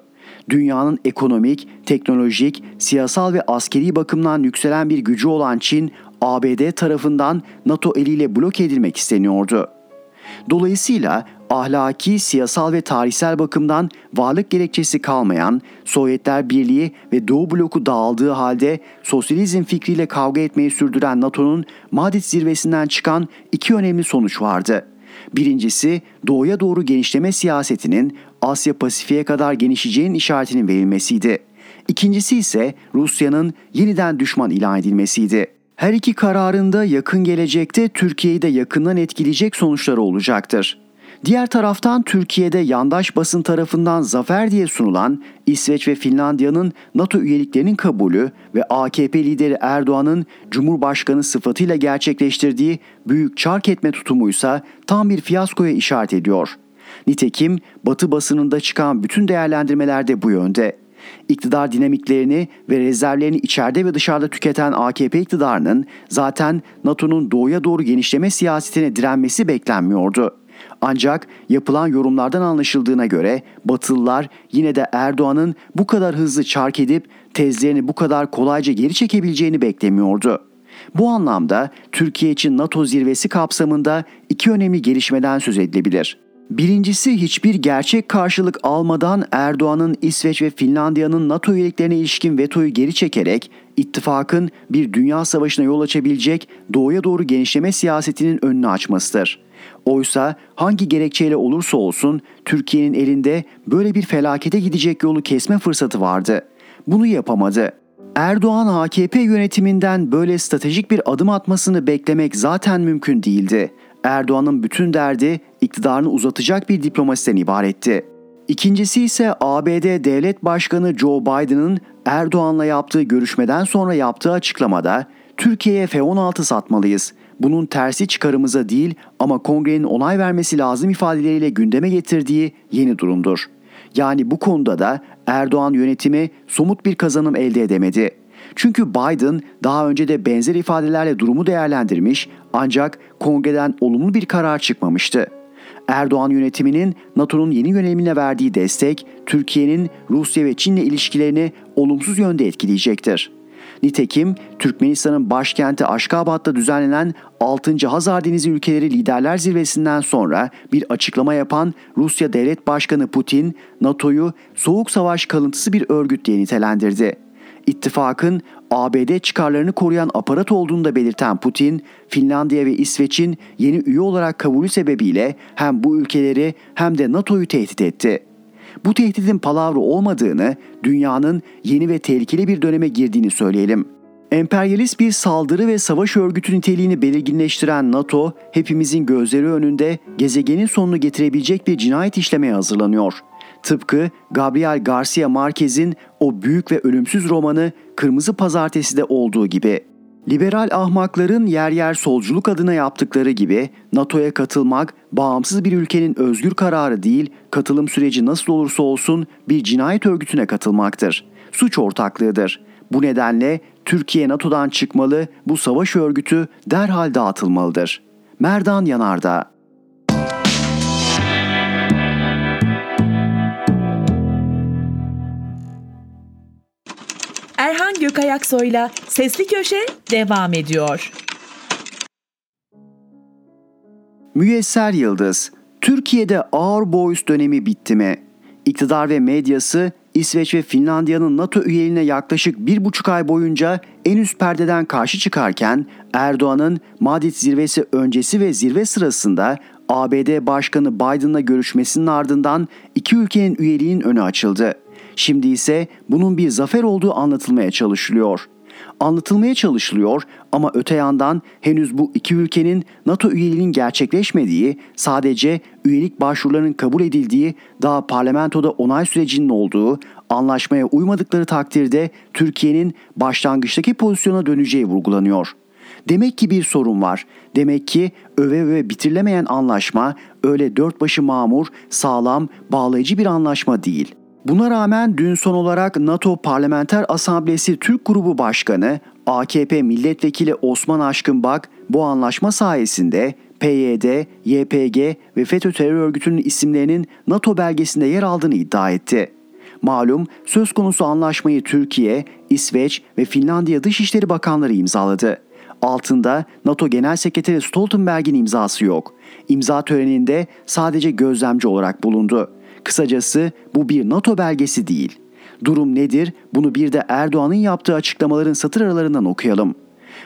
Dünyanın ekonomik, teknolojik, siyasal ve askeri bakımdan yükselen bir gücü olan Çin, ABD tarafından NATO eliyle blok edilmek isteniyordu. Dolayısıyla ahlaki, siyasal ve tarihsel bakımdan varlık gerekçesi kalmayan Sovyetler Birliği ve Doğu bloku dağıldığı halde sosyalizm fikriyle kavga etmeyi sürdüren NATO'nun Madrid zirvesinden çıkan iki önemli sonuç vardı. Birincisi doğuya doğru genişleme siyasetinin Asya Pasifik'e kadar genişleyeceğinin işaretinin verilmesiydi. İkincisi ise Rusya'nın yeniden düşman ilan edilmesiydi. Her iki kararında yakın gelecekte Türkiye'yi de yakından etkileyecek sonuçları olacaktır. Diğer taraftan Türkiye'de yandaş basın tarafından zafer diye sunulan İsveç ve Finlandiya'nın NATO üyeliklerinin kabulü ve AKP lideri Erdoğan'ın Cumhurbaşkanı sıfatıyla gerçekleştirdiği büyük çark etme tutumuysa tam bir fiyaskoya işaret ediyor. Nitekim Batı basınında çıkan bütün değerlendirmeler de bu yönde. İktidar dinamiklerini ve rezervlerini içeride ve dışarıda tüketen AKP iktidarının zaten NATO'nun doğuya doğru genişleme siyasetine direnmesi beklenmiyordu. Ancak yapılan yorumlardan anlaşıldığına göre Batılılar yine de Erdoğan'ın bu kadar hızlı çark edip tezlerini bu kadar kolayca geri çekebileceğini beklemiyordu. Bu anlamda Türkiye için NATO zirvesi kapsamında iki önemli gelişmeden söz edilebilir. Birincisi hiçbir gerçek karşılık almadan Erdoğan'ın İsveç ve Finlandiya'nın NATO üyeliklerine ilişkin vetoyu geri çekerek ittifakın bir dünya savaşına yol açabilecek doğuya doğru genişleme siyasetinin önünü açmasıdır. Oysa hangi gerekçeyle olursa olsun Türkiye'nin elinde böyle bir felakete gidecek yolu kesme fırsatı vardı. Bunu yapamadı. Erdoğan AKP yönetiminden böyle stratejik bir adım atmasını beklemek zaten mümkün değildi. Erdoğan'ın bütün derdi iktidarını uzatacak bir diplomasiden ibaretti. İkincisi ise ABD Devlet Başkanı Joe Biden'ın Erdoğan'la yaptığı görüşmeden sonra yaptığı açıklamada Türkiye'ye F-16 satmalıyız. Bunun tersi çıkarımıza değil ama kongrenin onay vermesi lazım ifadeleriyle gündeme getirdiği yeni durumdur. Yani bu konuda da Erdoğan yönetimi somut bir kazanım elde edemedi. Çünkü Biden daha önce de benzer ifadelerle durumu değerlendirmiş ancak kongreden olumlu bir karar çıkmamıştı. Erdoğan yönetiminin NATO'nun yeni yönelimine verdiği destek Türkiye'nin Rusya ve Çin'le ilişkilerini olumsuz yönde etkileyecektir. Nitekim Türkmenistan'ın başkenti Aşkabat'ta düzenlenen 6. Hazar Denizi Ülkeleri Liderler Zirvesi'nden sonra bir açıklama yapan Rusya Devlet Başkanı Putin, NATO'yu soğuk savaş kalıntısı bir örgüt diye nitelendirdi. İttifakın ABD çıkarlarını koruyan aparat olduğunu da belirten Putin, Finlandiya ve İsveç'in yeni üye olarak kabulü sebebiyle hem bu ülkeleri hem de NATO'yu tehdit etti. Bu tehditin palavra olmadığını, dünyanın yeni ve tehlikeli bir döneme girdiğini söyleyelim. Emperyalist bir saldırı ve savaş örgütü niteliğini belirginleştiren NATO, hepimizin gözleri önünde gezegenin sonunu getirebilecek bir cinayet işlemeye hazırlanıyor. Tıpkı Gabriel Garcia Marquez'in o büyük ve ölümsüz romanı Kırmızı Pazartesi'de olduğu gibi. Liberal ahmakların yer yer solculuk adına yaptıkları gibi NATO'ya katılmak bağımsız bir ülkenin özgür kararı değil, katılım süreci nasıl olursa olsun bir cinayet örgütüne katılmaktır. Suç ortaklığıdır. Bu nedenle Türkiye NATO'dan çıkmalı, bu savaş örgütü derhal dağıtılmalıdır. Merdan Yanardağ Erhan Gökayaksoy'la Sesli Köşe devam ediyor. Müyesser Yıldız, Türkiye'de ağır boğuz dönemi bitti mi? İktidar ve medyası İsveç ve Finlandiya'nın NATO üyeliğine yaklaşık bir buçuk ay boyunca en üst perdeden karşı çıkarken Erdoğan'ın Madrid zirvesi öncesi ve zirve sırasında ABD Başkanı Biden'la görüşmesinin ardından iki ülkenin üyeliğinin önü açıldı. Şimdi ise bunun bir zafer olduğu anlatılmaya çalışılıyor. Anlatılmaya çalışılıyor ama öte yandan henüz bu iki ülkenin NATO üyeliğinin gerçekleşmediği, sadece üyelik başvurularının kabul edildiği, daha parlamentoda onay sürecinin olduğu, anlaşmaya uymadıkları takdirde Türkiye'nin başlangıçtaki pozisyona döneceği vurgulanıyor. Demek ki bir sorun var. Demek ki öve öve bitirilemeyen anlaşma öyle dört başı mamur, sağlam, bağlayıcı bir anlaşma değil.'' Buna rağmen dün son olarak NATO Parlamenter Asamblesi Türk Grubu Başkanı AKP Milletvekili Osman Aşkınbak bu anlaşma sayesinde PYD, YPG ve FETÖ terör örgütünün isimlerinin NATO belgesinde yer aldığını iddia etti. Malum söz konusu anlaşmayı Türkiye, İsveç ve Finlandiya Dışişleri Bakanları imzaladı. Altında NATO Genel Sekreteri Stoltenberg'in imzası yok. İmza töreninde sadece gözlemci olarak bulundu. Kısacası bu bir NATO belgesi değil. Durum nedir? Bunu bir de Erdoğan'ın yaptığı açıklamaların satır aralarından okuyalım.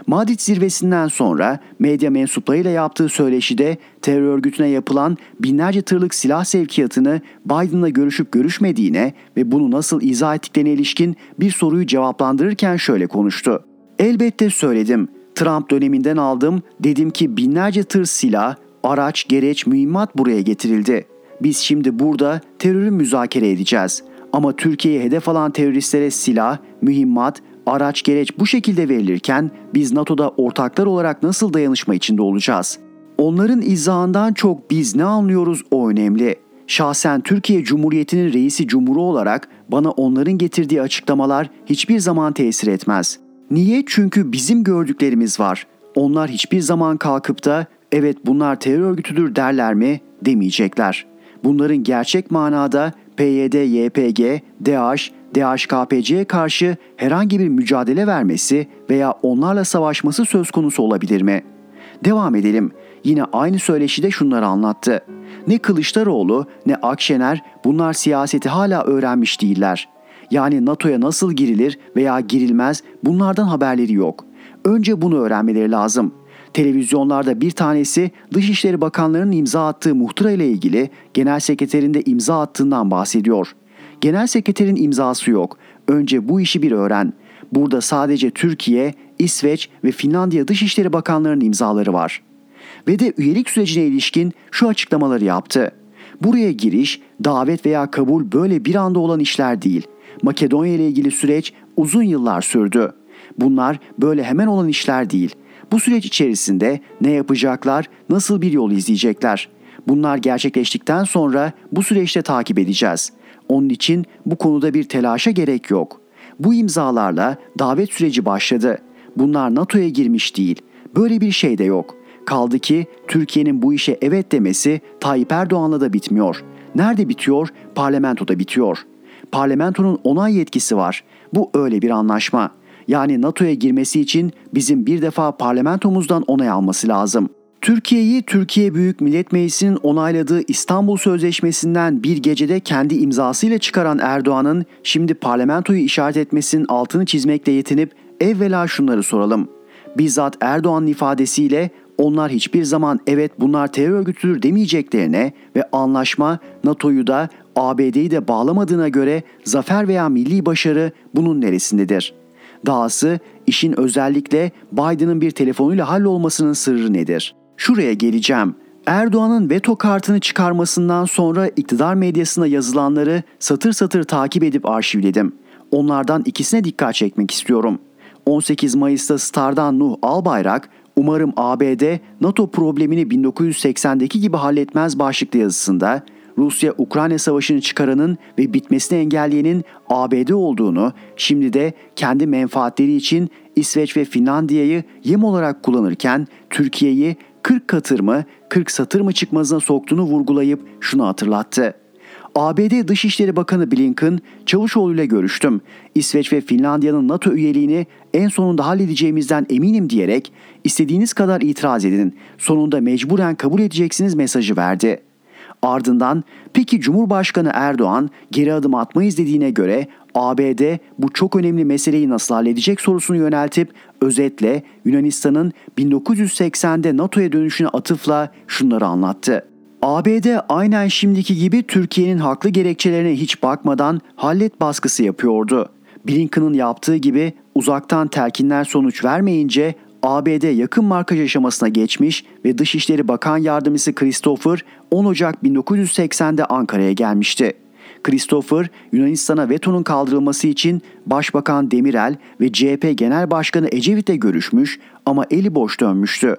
Madrid zirvesinden sonra medya mensuplarıyla yaptığı söyleşide terör örgütüne yapılan binlerce tırlık silah sevkiyatını Biden'la görüşüp görüşmediğine ve bunu nasıl izah ettiklerine ilişkin bir soruyu cevaplandırırken şöyle konuştu. Elbette söyledim. Trump döneminden aldım. Dedim ki binlerce tır silah, araç, gereç, mühimmat buraya getirildi. Biz şimdi burada terörü müzakere edeceğiz. Ama Türkiye'ye hedef alan teröristlere silah, mühimmat, araç gereç bu şekilde verilirken biz NATO'da ortaklar olarak nasıl dayanışma içinde olacağız? Onların izahından çok biz ne anlıyoruz o önemli. Şahsen Türkiye Cumhuriyeti'nin reisi cumhuru olarak bana onların getirdiği açıklamalar hiçbir zaman tesir etmez. Niye? Çünkü bizim gördüklerimiz var. Onlar hiçbir zaman kalkıp da evet bunlar terör örgütüdür derler mi demeyecekler bunların gerçek manada PYD, YPG, DH, DHKPC'ye karşı herhangi bir mücadele vermesi veya onlarla savaşması söz konusu olabilir mi? Devam edelim. Yine aynı söyleşide şunları anlattı. Ne Kılıçdaroğlu ne Akşener bunlar siyaseti hala öğrenmiş değiller. Yani NATO'ya nasıl girilir veya girilmez bunlardan haberleri yok. Önce bunu öğrenmeleri lazım. Televizyonlarda bir tanesi Dışişleri Bakanlarının imza attığı muhtıra ile ilgili genel sekreterin de imza attığından bahsediyor. Genel sekreterin imzası yok. Önce bu işi bir öğren. Burada sadece Türkiye, İsveç ve Finlandiya Dışişleri Bakanlarının imzaları var. Ve de üyelik sürecine ilişkin şu açıklamaları yaptı. Buraya giriş, davet veya kabul böyle bir anda olan işler değil. Makedonya ile ilgili süreç uzun yıllar sürdü. Bunlar böyle hemen olan işler değil. Bu süreç içerisinde ne yapacaklar, nasıl bir yol izleyecekler? Bunlar gerçekleştikten sonra bu süreçte takip edeceğiz. Onun için bu konuda bir telaşa gerek yok. Bu imzalarla davet süreci başladı. Bunlar NATO'ya girmiş değil. Böyle bir şey de yok. Kaldı ki Türkiye'nin bu işe evet demesi Tayyip Erdoğan'la da bitmiyor. Nerede bitiyor? Parlamentoda bitiyor. Parlamentonun onay yetkisi var. Bu öyle bir anlaşma. Yani NATO'ya girmesi için bizim bir defa parlamentomuzdan onay alması lazım. Türkiye'yi Türkiye Büyük Millet Meclisi'nin onayladığı İstanbul Sözleşmesi'nden bir gecede kendi imzasıyla çıkaran Erdoğan'ın şimdi parlamentoyu işaret etmesinin altını çizmekle yetinip evvela şunları soralım. Bizzat Erdoğan'ın ifadesiyle onlar hiçbir zaman evet bunlar terör örgütüdür demeyeceklerine ve anlaşma NATO'yu da ABD'yi de bağlamadığına göre zafer veya milli başarı bunun neresindedir? Dahası işin özellikle Biden'ın bir telefonuyla hallolmasının sırrı nedir? Şuraya geleceğim. Erdoğan'ın veto kartını çıkarmasından sonra iktidar medyasına yazılanları satır satır takip edip arşivledim. Onlardan ikisine dikkat çekmek istiyorum. 18 Mayıs'ta Star'dan Nuh Albayrak, umarım ABD NATO problemini 1980'deki gibi halletmez başlıklı yazısında Rusya-Ukrayna savaşını çıkaranın ve bitmesini engelleyenin ABD olduğunu, şimdi de kendi menfaatleri için İsveç ve Finlandiya'yı yem olarak kullanırken Türkiye'yi 40 katır mı 40 satır mı çıkmazına soktuğunu vurgulayıp şunu hatırlattı. ABD Dışişleri Bakanı Blinken, Çavuşoğlu ile görüştüm. İsveç ve Finlandiya'nın NATO üyeliğini en sonunda halledeceğimizden eminim diyerek istediğiniz kadar itiraz edin. Sonunda mecburen kabul edeceksiniz mesajı verdi. Ardından peki Cumhurbaşkanı Erdoğan geri adım atmayız dediğine göre ABD bu çok önemli meseleyi nasıl halledecek sorusunu yöneltip özetle Yunanistan'ın 1980'de NATO'ya dönüşüne atıfla şunları anlattı. ABD aynen şimdiki gibi Türkiye'nin haklı gerekçelerine hiç bakmadan hallet baskısı yapıyordu. Blinken'ın yaptığı gibi uzaktan telkinler sonuç vermeyince ABD yakın markaj aşamasına geçmiş ve Dışişleri Bakan Yardımcısı Christopher 10 Ocak 1980'de Ankara'ya gelmişti. Christopher, Yunanistan'a vetonun kaldırılması için Başbakan Demirel ve CHP Genel Başkanı Ecevit'le görüşmüş ama eli boş dönmüştü.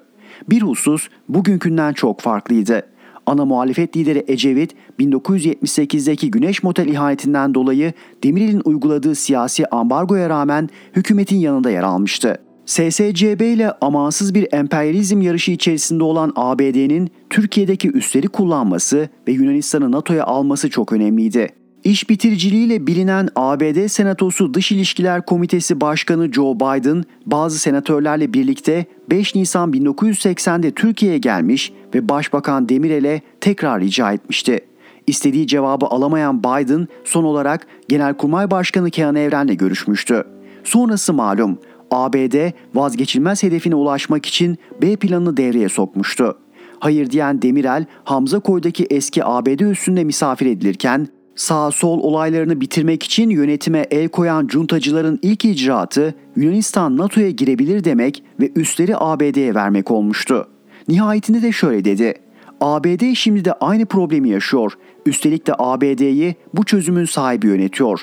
Bir husus bugünkünden çok farklıydı. Ana muhalefet lideri Ecevit 1978'deki Güneş Motel ihanetinden dolayı Demirel'in uyguladığı siyasi ambargoya rağmen hükümetin yanında yer almıştı. SSCB ile amansız bir emperyalizm yarışı içerisinde olan ABD'nin Türkiye'deki üsleri kullanması ve Yunanistan'ı NATO'ya alması çok önemliydi. İş bitiriciliğiyle bilinen ABD Senatosu Dış İlişkiler Komitesi Başkanı Joe Biden bazı senatörlerle birlikte 5 Nisan 1980'de Türkiye'ye gelmiş ve Başbakan Demirel'e tekrar rica etmişti. İstediği cevabı alamayan Biden son olarak Genelkurmay Başkanı Kenan Evren'le görüşmüştü. Sonrası malum ABD vazgeçilmez hedefine ulaşmak için B planını devreye sokmuştu. Hayır diyen Demirel, Hamza Koy'daki eski ABD üssünde misafir edilirken sağ sol olaylarını bitirmek için yönetime el koyan cuntacıların ilk icraatı Yunanistan NATO'ya girebilir demek ve üsleri ABD'ye vermek olmuştu. Nihayetinde de şöyle dedi. ABD şimdi de aynı problemi yaşıyor. Üstelik de ABD'yi bu çözümün sahibi yönetiyor.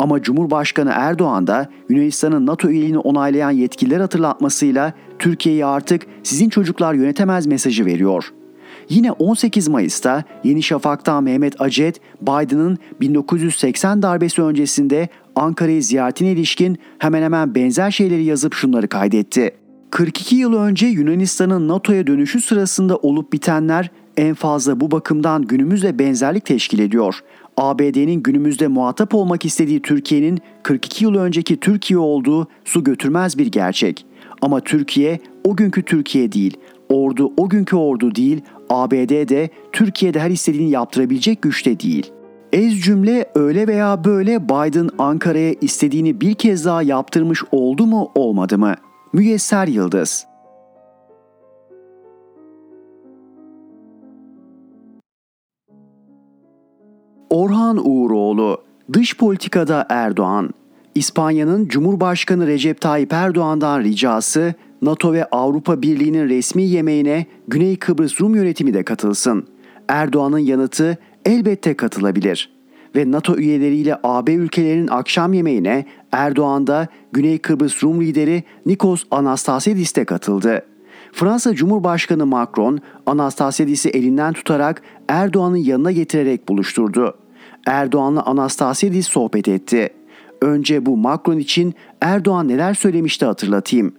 Ama Cumhurbaşkanı Erdoğan da Yunanistan'ın NATO üyeliğini onaylayan yetkililer hatırlatmasıyla Türkiye'yi artık sizin çocuklar yönetemez mesajı veriyor. Yine 18 Mayıs'ta Yeni Şafak'tan Mehmet Acet, Biden'ın 1980 darbesi öncesinde Ankara'yı ziyaretine ilişkin hemen hemen benzer şeyleri yazıp şunları kaydetti. 42 yıl önce Yunanistan'ın NATO'ya dönüşü sırasında olup bitenler en fazla bu bakımdan günümüzle benzerlik teşkil ediyor. ABD'nin günümüzde muhatap olmak istediği Türkiye'nin 42 yıl önceki Türkiye olduğu su götürmez bir gerçek. Ama Türkiye o günkü Türkiye değil, ordu o günkü ordu değil, ABD'de Türkiye'de her istediğini yaptırabilecek güçte değil. Ez cümle öyle veya böyle Biden Ankara'ya istediğini bir kez daha yaptırmış oldu mu olmadı mı? Müyesser Yıldız Orhan Uğuroğlu, dış politikada Erdoğan, İspanya'nın Cumhurbaşkanı Recep Tayyip Erdoğan'dan ricası NATO ve Avrupa Birliği'nin resmi yemeğine Güney Kıbrıs Rum yönetimi de katılsın. Erdoğan'ın yanıtı elbette katılabilir. Ve NATO üyeleriyle AB ülkelerinin akşam yemeğine Erdoğan da Güney Kıbrıs Rum lideri Nikos Anastasidis de katıldı. Fransa Cumhurbaşkanı Macron Anastasidis'i elinden tutarak Erdoğan'ın yanına getirerek buluşturdu. Erdoğan'la Anastasidis sohbet etti. Önce bu Macron için Erdoğan neler söylemişti hatırlatayım.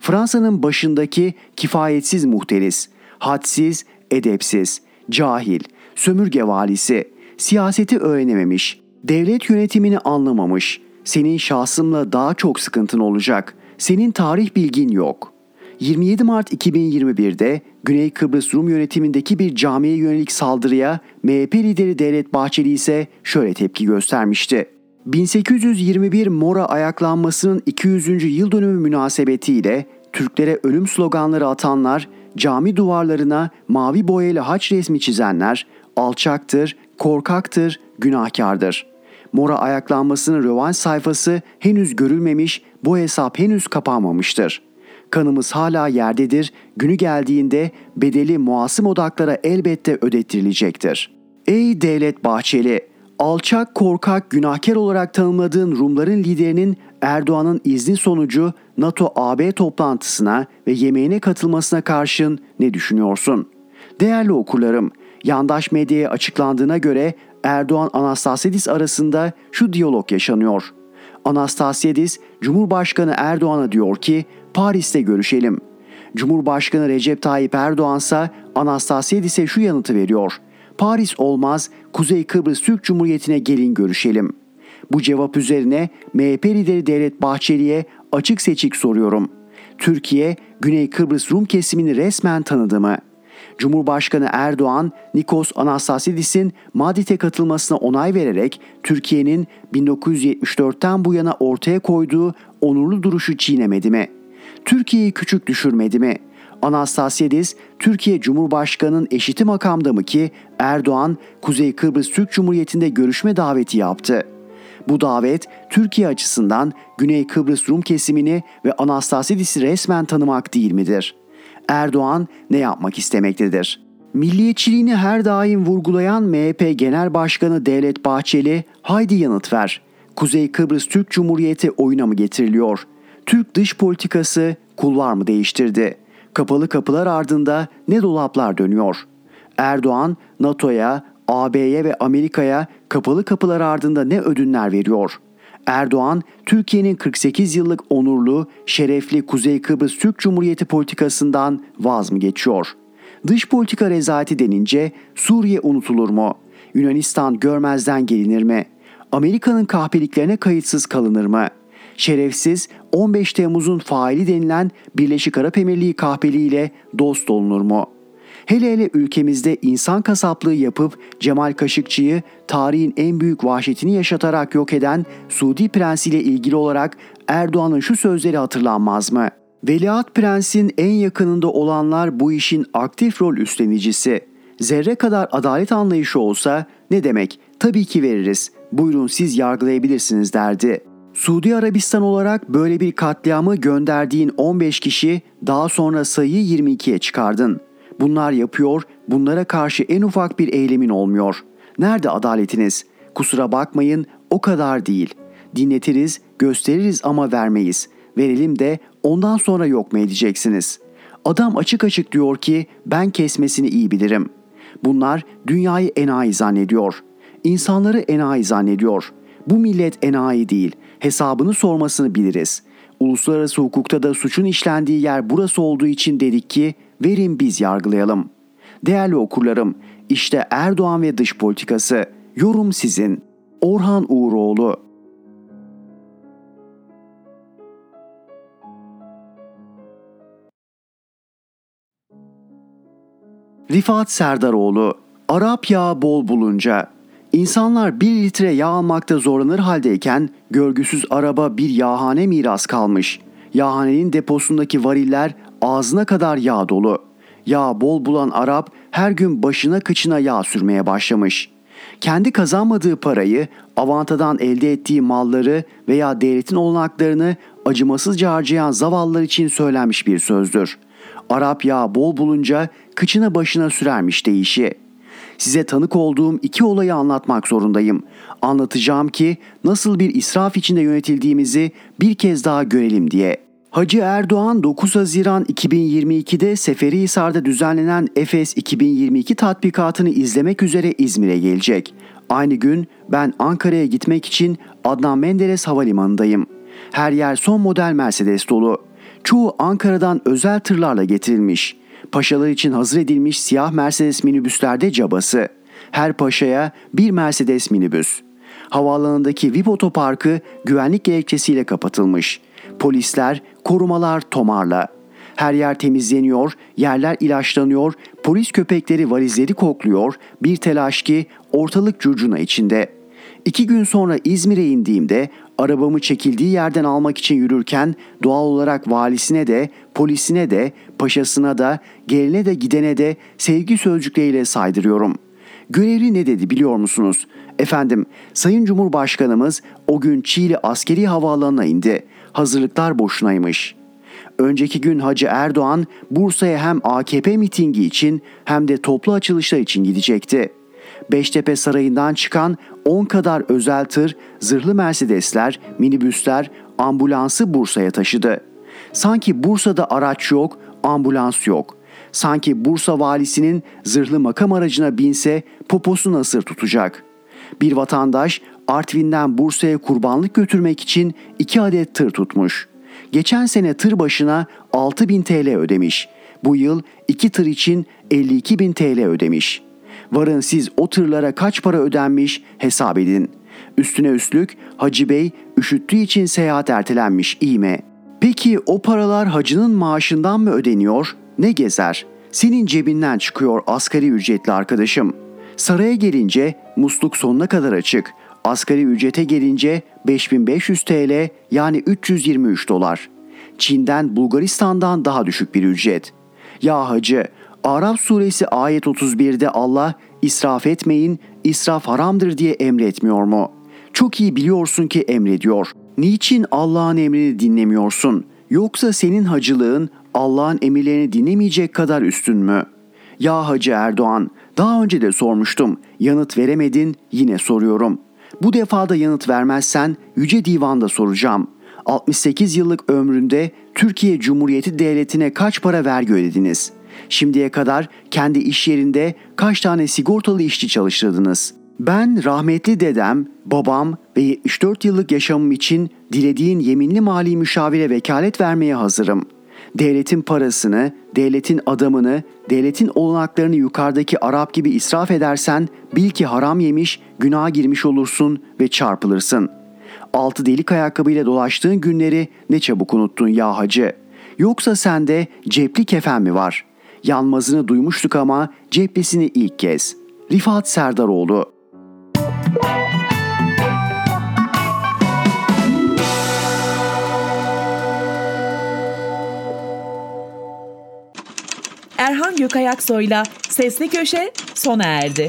Fransa'nın başındaki kifayetsiz muhteris, hadsiz, edepsiz, cahil, sömürge valisi, siyaseti öğrenememiş, devlet yönetimini anlamamış, senin şahsımla daha çok sıkıntın olacak, senin tarih bilgin yok.'' 27 Mart 2021'de Güney Kıbrıs Rum yönetimindeki bir camiye yönelik saldırıya MHP lideri Devlet Bahçeli ise şöyle tepki göstermişti. 1821 Mora ayaklanmasının 200. yıl dönümü münasebetiyle Türklere ölüm sloganları atanlar, cami duvarlarına mavi boyayla haç resmi çizenler alçaktır, korkaktır, günahkardır. Mora ayaklanmasının rövanş sayfası henüz görülmemiş, bu hesap henüz kapanmamıştır.'' Kanımız hala yerdedir, günü geldiğinde bedeli muasım odaklara elbette ödettirilecektir. Ey Devlet Bahçeli! Alçak, korkak, günahkar olarak tanımladığın Rumların liderinin Erdoğan'ın izni sonucu NATO-AB toplantısına ve yemeğine katılmasına karşın ne düşünüyorsun? Değerli okurlarım, yandaş medyaya açıklandığına göre Erdoğan Anastasidis arasında şu diyalog yaşanıyor. Anastasidis, Cumhurbaşkanı Erdoğan'a diyor ki Paris'te görüşelim. Cumhurbaşkanı Recep Tayyip Erdoğan ise Anastasidis'e şu yanıtı veriyor. Paris olmaz, Kuzey Kıbrıs Türk Cumhuriyeti'ne gelin görüşelim. Bu cevap üzerine MHP lideri Devlet Bahçeli'ye açık seçik soruyorum. Türkiye, Güney Kıbrıs Rum kesimini resmen tanıdı mı? Cumhurbaşkanı Erdoğan, Nikos Anastasidis'in Madrid'e katılmasına onay vererek Türkiye'nin 1974'ten bu yana ortaya koyduğu onurlu duruşu çiğnemedi mi?'' Türkiye'yi küçük düşürmedi mi? Anastasyadis, Türkiye Cumhurbaşkanı'nın eşiti makamda mı ki Erdoğan, Kuzey Kıbrıs Türk Cumhuriyeti'nde görüşme daveti yaptı. Bu davet Türkiye açısından Güney Kıbrıs Rum kesimini ve Anastasidis'i resmen tanımak değil midir? Erdoğan ne yapmak istemektedir? Milliyetçiliğini her daim vurgulayan MHP Genel Başkanı Devlet Bahçeli, haydi yanıt ver. Kuzey Kıbrıs Türk Cumhuriyeti oyuna mı getiriliyor? Türk dış politikası kulvar mı değiştirdi? Kapalı kapılar ardında ne dolaplar dönüyor? Erdoğan NATO'ya, AB'ye ve Amerika'ya kapalı kapılar ardında ne ödünler veriyor? Erdoğan, Türkiye'nin 48 yıllık onurlu, şerefli Kuzey Kıbrıs Türk Cumhuriyeti politikasından vaz mı geçiyor? Dış politika rezaleti denince Suriye unutulur mu? Yunanistan görmezden gelinir mi? Amerika'nın kahpeliklerine kayıtsız kalınır mı?'' şerefsiz 15 Temmuz'un faili denilen Birleşik Arap Emirliği kahpeliğiyle dost olunur mu? Hele hele ülkemizde insan kasaplığı yapıp Cemal Kaşıkçı'yı tarihin en büyük vahşetini yaşatarak yok eden Suudi Prensi ile ilgili olarak Erdoğan'ın şu sözleri hatırlanmaz mı? Veliaht Prens'in en yakınında olanlar bu işin aktif rol üstlenicisi. Zerre kadar adalet anlayışı olsa ne demek? Tabii ki veririz. Buyurun siz yargılayabilirsiniz derdi.'' Suudi Arabistan olarak böyle bir katliamı gönderdiğin 15 kişi daha sonra sayıyı 22'ye çıkardın. Bunlar yapıyor, bunlara karşı en ufak bir eylemin olmuyor. Nerede adaletiniz? Kusura bakmayın, o kadar değil. Dinletiriz, gösteririz ama vermeyiz. Verelim de ondan sonra yok mu edeceksiniz? Adam açık açık diyor ki ben kesmesini iyi bilirim. Bunlar dünyayı enayi zannediyor. İnsanları enayi zannediyor. Bu millet enayi değil hesabını sormasını biliriz. Uluslararası hukukta da suçun işlendiği yer burası olduğu için dedik ki verin biz yargılayalım. Değerli okurlarım, işte Erdoğan ve dış politikası. Yorum sizin. Orhan Uğuroğlu Rifat Serdaroğlu Arap yağı bol bulunca İnsanlar bir litre yağ almakta zorlanır haldeyken görgüsüz araba bir yağhane miras kalmış. Yağhanenin deposundaki variller ağzına kadar yağ dolu. Yağ bol bulan Arap her gün başına kıçına yağ sürmeye başlamış. Kendi kazanmadığı parayı, avantadan elde ettiği malları veya devletin olanaklarını acımasızca harcayan zavallılar için söylenmiş bir sözdür. Arap yağı bol bulunca kıçına başına sürermiş deyişi. Size tanık olduğum iki olayı anlatmak zorundayım. Anlatacağım ki nasıl bir israf içinde yönetildiğimizi bir kez daha görelim diye. Hacı Erdoğan 9 Haziran 2022'de Seferihisar'da düzenlenen Efes 2022 tatbikatını izlemek üzere İzmir'e gelecek. Aynı gün ben Ankara'ya gitmek için Adnan Menderes Havalimanı'ndayım. Her yer son model Mercedes dolu. Çoğu Ankara'dan özel tırlarla getirilmiş. Paşalar için hazır edilmiş siyah Mercedes minibüslerde cabası. Her paşaya bir Mercedes minibüs. Havaalanındaki VIP otoparkı güvenlik gerekçesiyle kapatılmış. Polisler, korumalar tomarla. Her yer temizleniyor, yerler ilaçlanıyor, polis köpekleri valizleri kokluyor, bir telaş ki ortalık curcuna içinde. İki gün sonra İzmir'e indiğimde arabamı çekildiği yerden almak için yürürken doğal olarak valisine de, polisine de, paşasına da, geline de gidene de sevgi sözcükleriyle saydırıyorum. Görevli ne dedi biliyor musunuz? Efendim, Sayın Cumhurbaşkanımız o gün Çiğli askeri havaalanına indi. Hazırlıklar boşunaymış.'' Önceki gün Hacı Erdoğan Bursa'ya hem AKP mitingi için hem de toplu açılışlar için gidecekti. Beştepe Sarayı'ndan çıkan 10 kadar özel tır, zırhlı Mercedesler, minibüsler, ambulansı Bursa'ya taşıdı. Sanki Bursa'da araç yok, ambulans yok. Sanki Bursa valisinin zırhlı makam aracına binse poposu nasır tutacak. Bir vatandaş Artvin'den Bursa'ya kurbanlık götürmek için iki adet tır tutmuş. Geçen sene tır başına 6 bin TL ödemiş. Bu yıl iki tır için 52 bin TL ödemiş. Varın siz o tırlara kaç para ödenmiş hesap edin. Üstüne üstlük Hacı Bey üşüttüğü için seyahat ertelenmiş iyi mi? Peki o paralar hacının maaşından mı ödeniyor? Ne gezer? Senin cebinden çıkıyor asgari ücretli arkadaşım. Saraya gelince musluk sonuna kadar açık. Asgari ücrete gelince 5500 TL yani 323 dolar. Çin'den Bulgaristan'dan daha düşük bir ücret. Ya hacı, Arap suresi ayet 31'de Allah israf etmeyin, israf haramdır diye emretmiyor mu? Çok iyi biliyorsun ki emrediyor. Niçin Allah'ın emrini dinlemiyorsun? Yoksa senin hacılığın Allah'ın emirlerini dinlemeyecek kadar üstün mü? Ya Hacı Erdoğan, daha önce de sormuştum. Yanıt veremedin, yine soruyorum. Bu defa da yanıt vermezsen Yüce Divan'da soracağım. 68 yıllık ömründe Türkiye Cumhuriyeti Devleti'ne kaç para vergi ödediniz? Şimdiye kadar kendi iş yerinde kaç tane sigortalı işçi çalıştırdınız? Ben rahmetli dedem, babam ve 74 yıllık yaşamım için dilediğin yeminli mali müşavire vekalet vermeye hazırım. Devletin parasını, devletin adamını, devletin olanaklarını yukarıdaki Arap gibi israf edersen bil ki haram yemiş, günaha girmiş olursun ve çarpılırsın. Altı delik ayakkabıyla dolaştığın günleri ne çabuk unuttun ya hacı. Yoksa sende cepli kefen mi var? Yanmazını duymuştuk ama ceplisini ilk kez. Rifat Serdaroğlu Erhan Gökayaksoy'la Sesli Köşe sona erdi.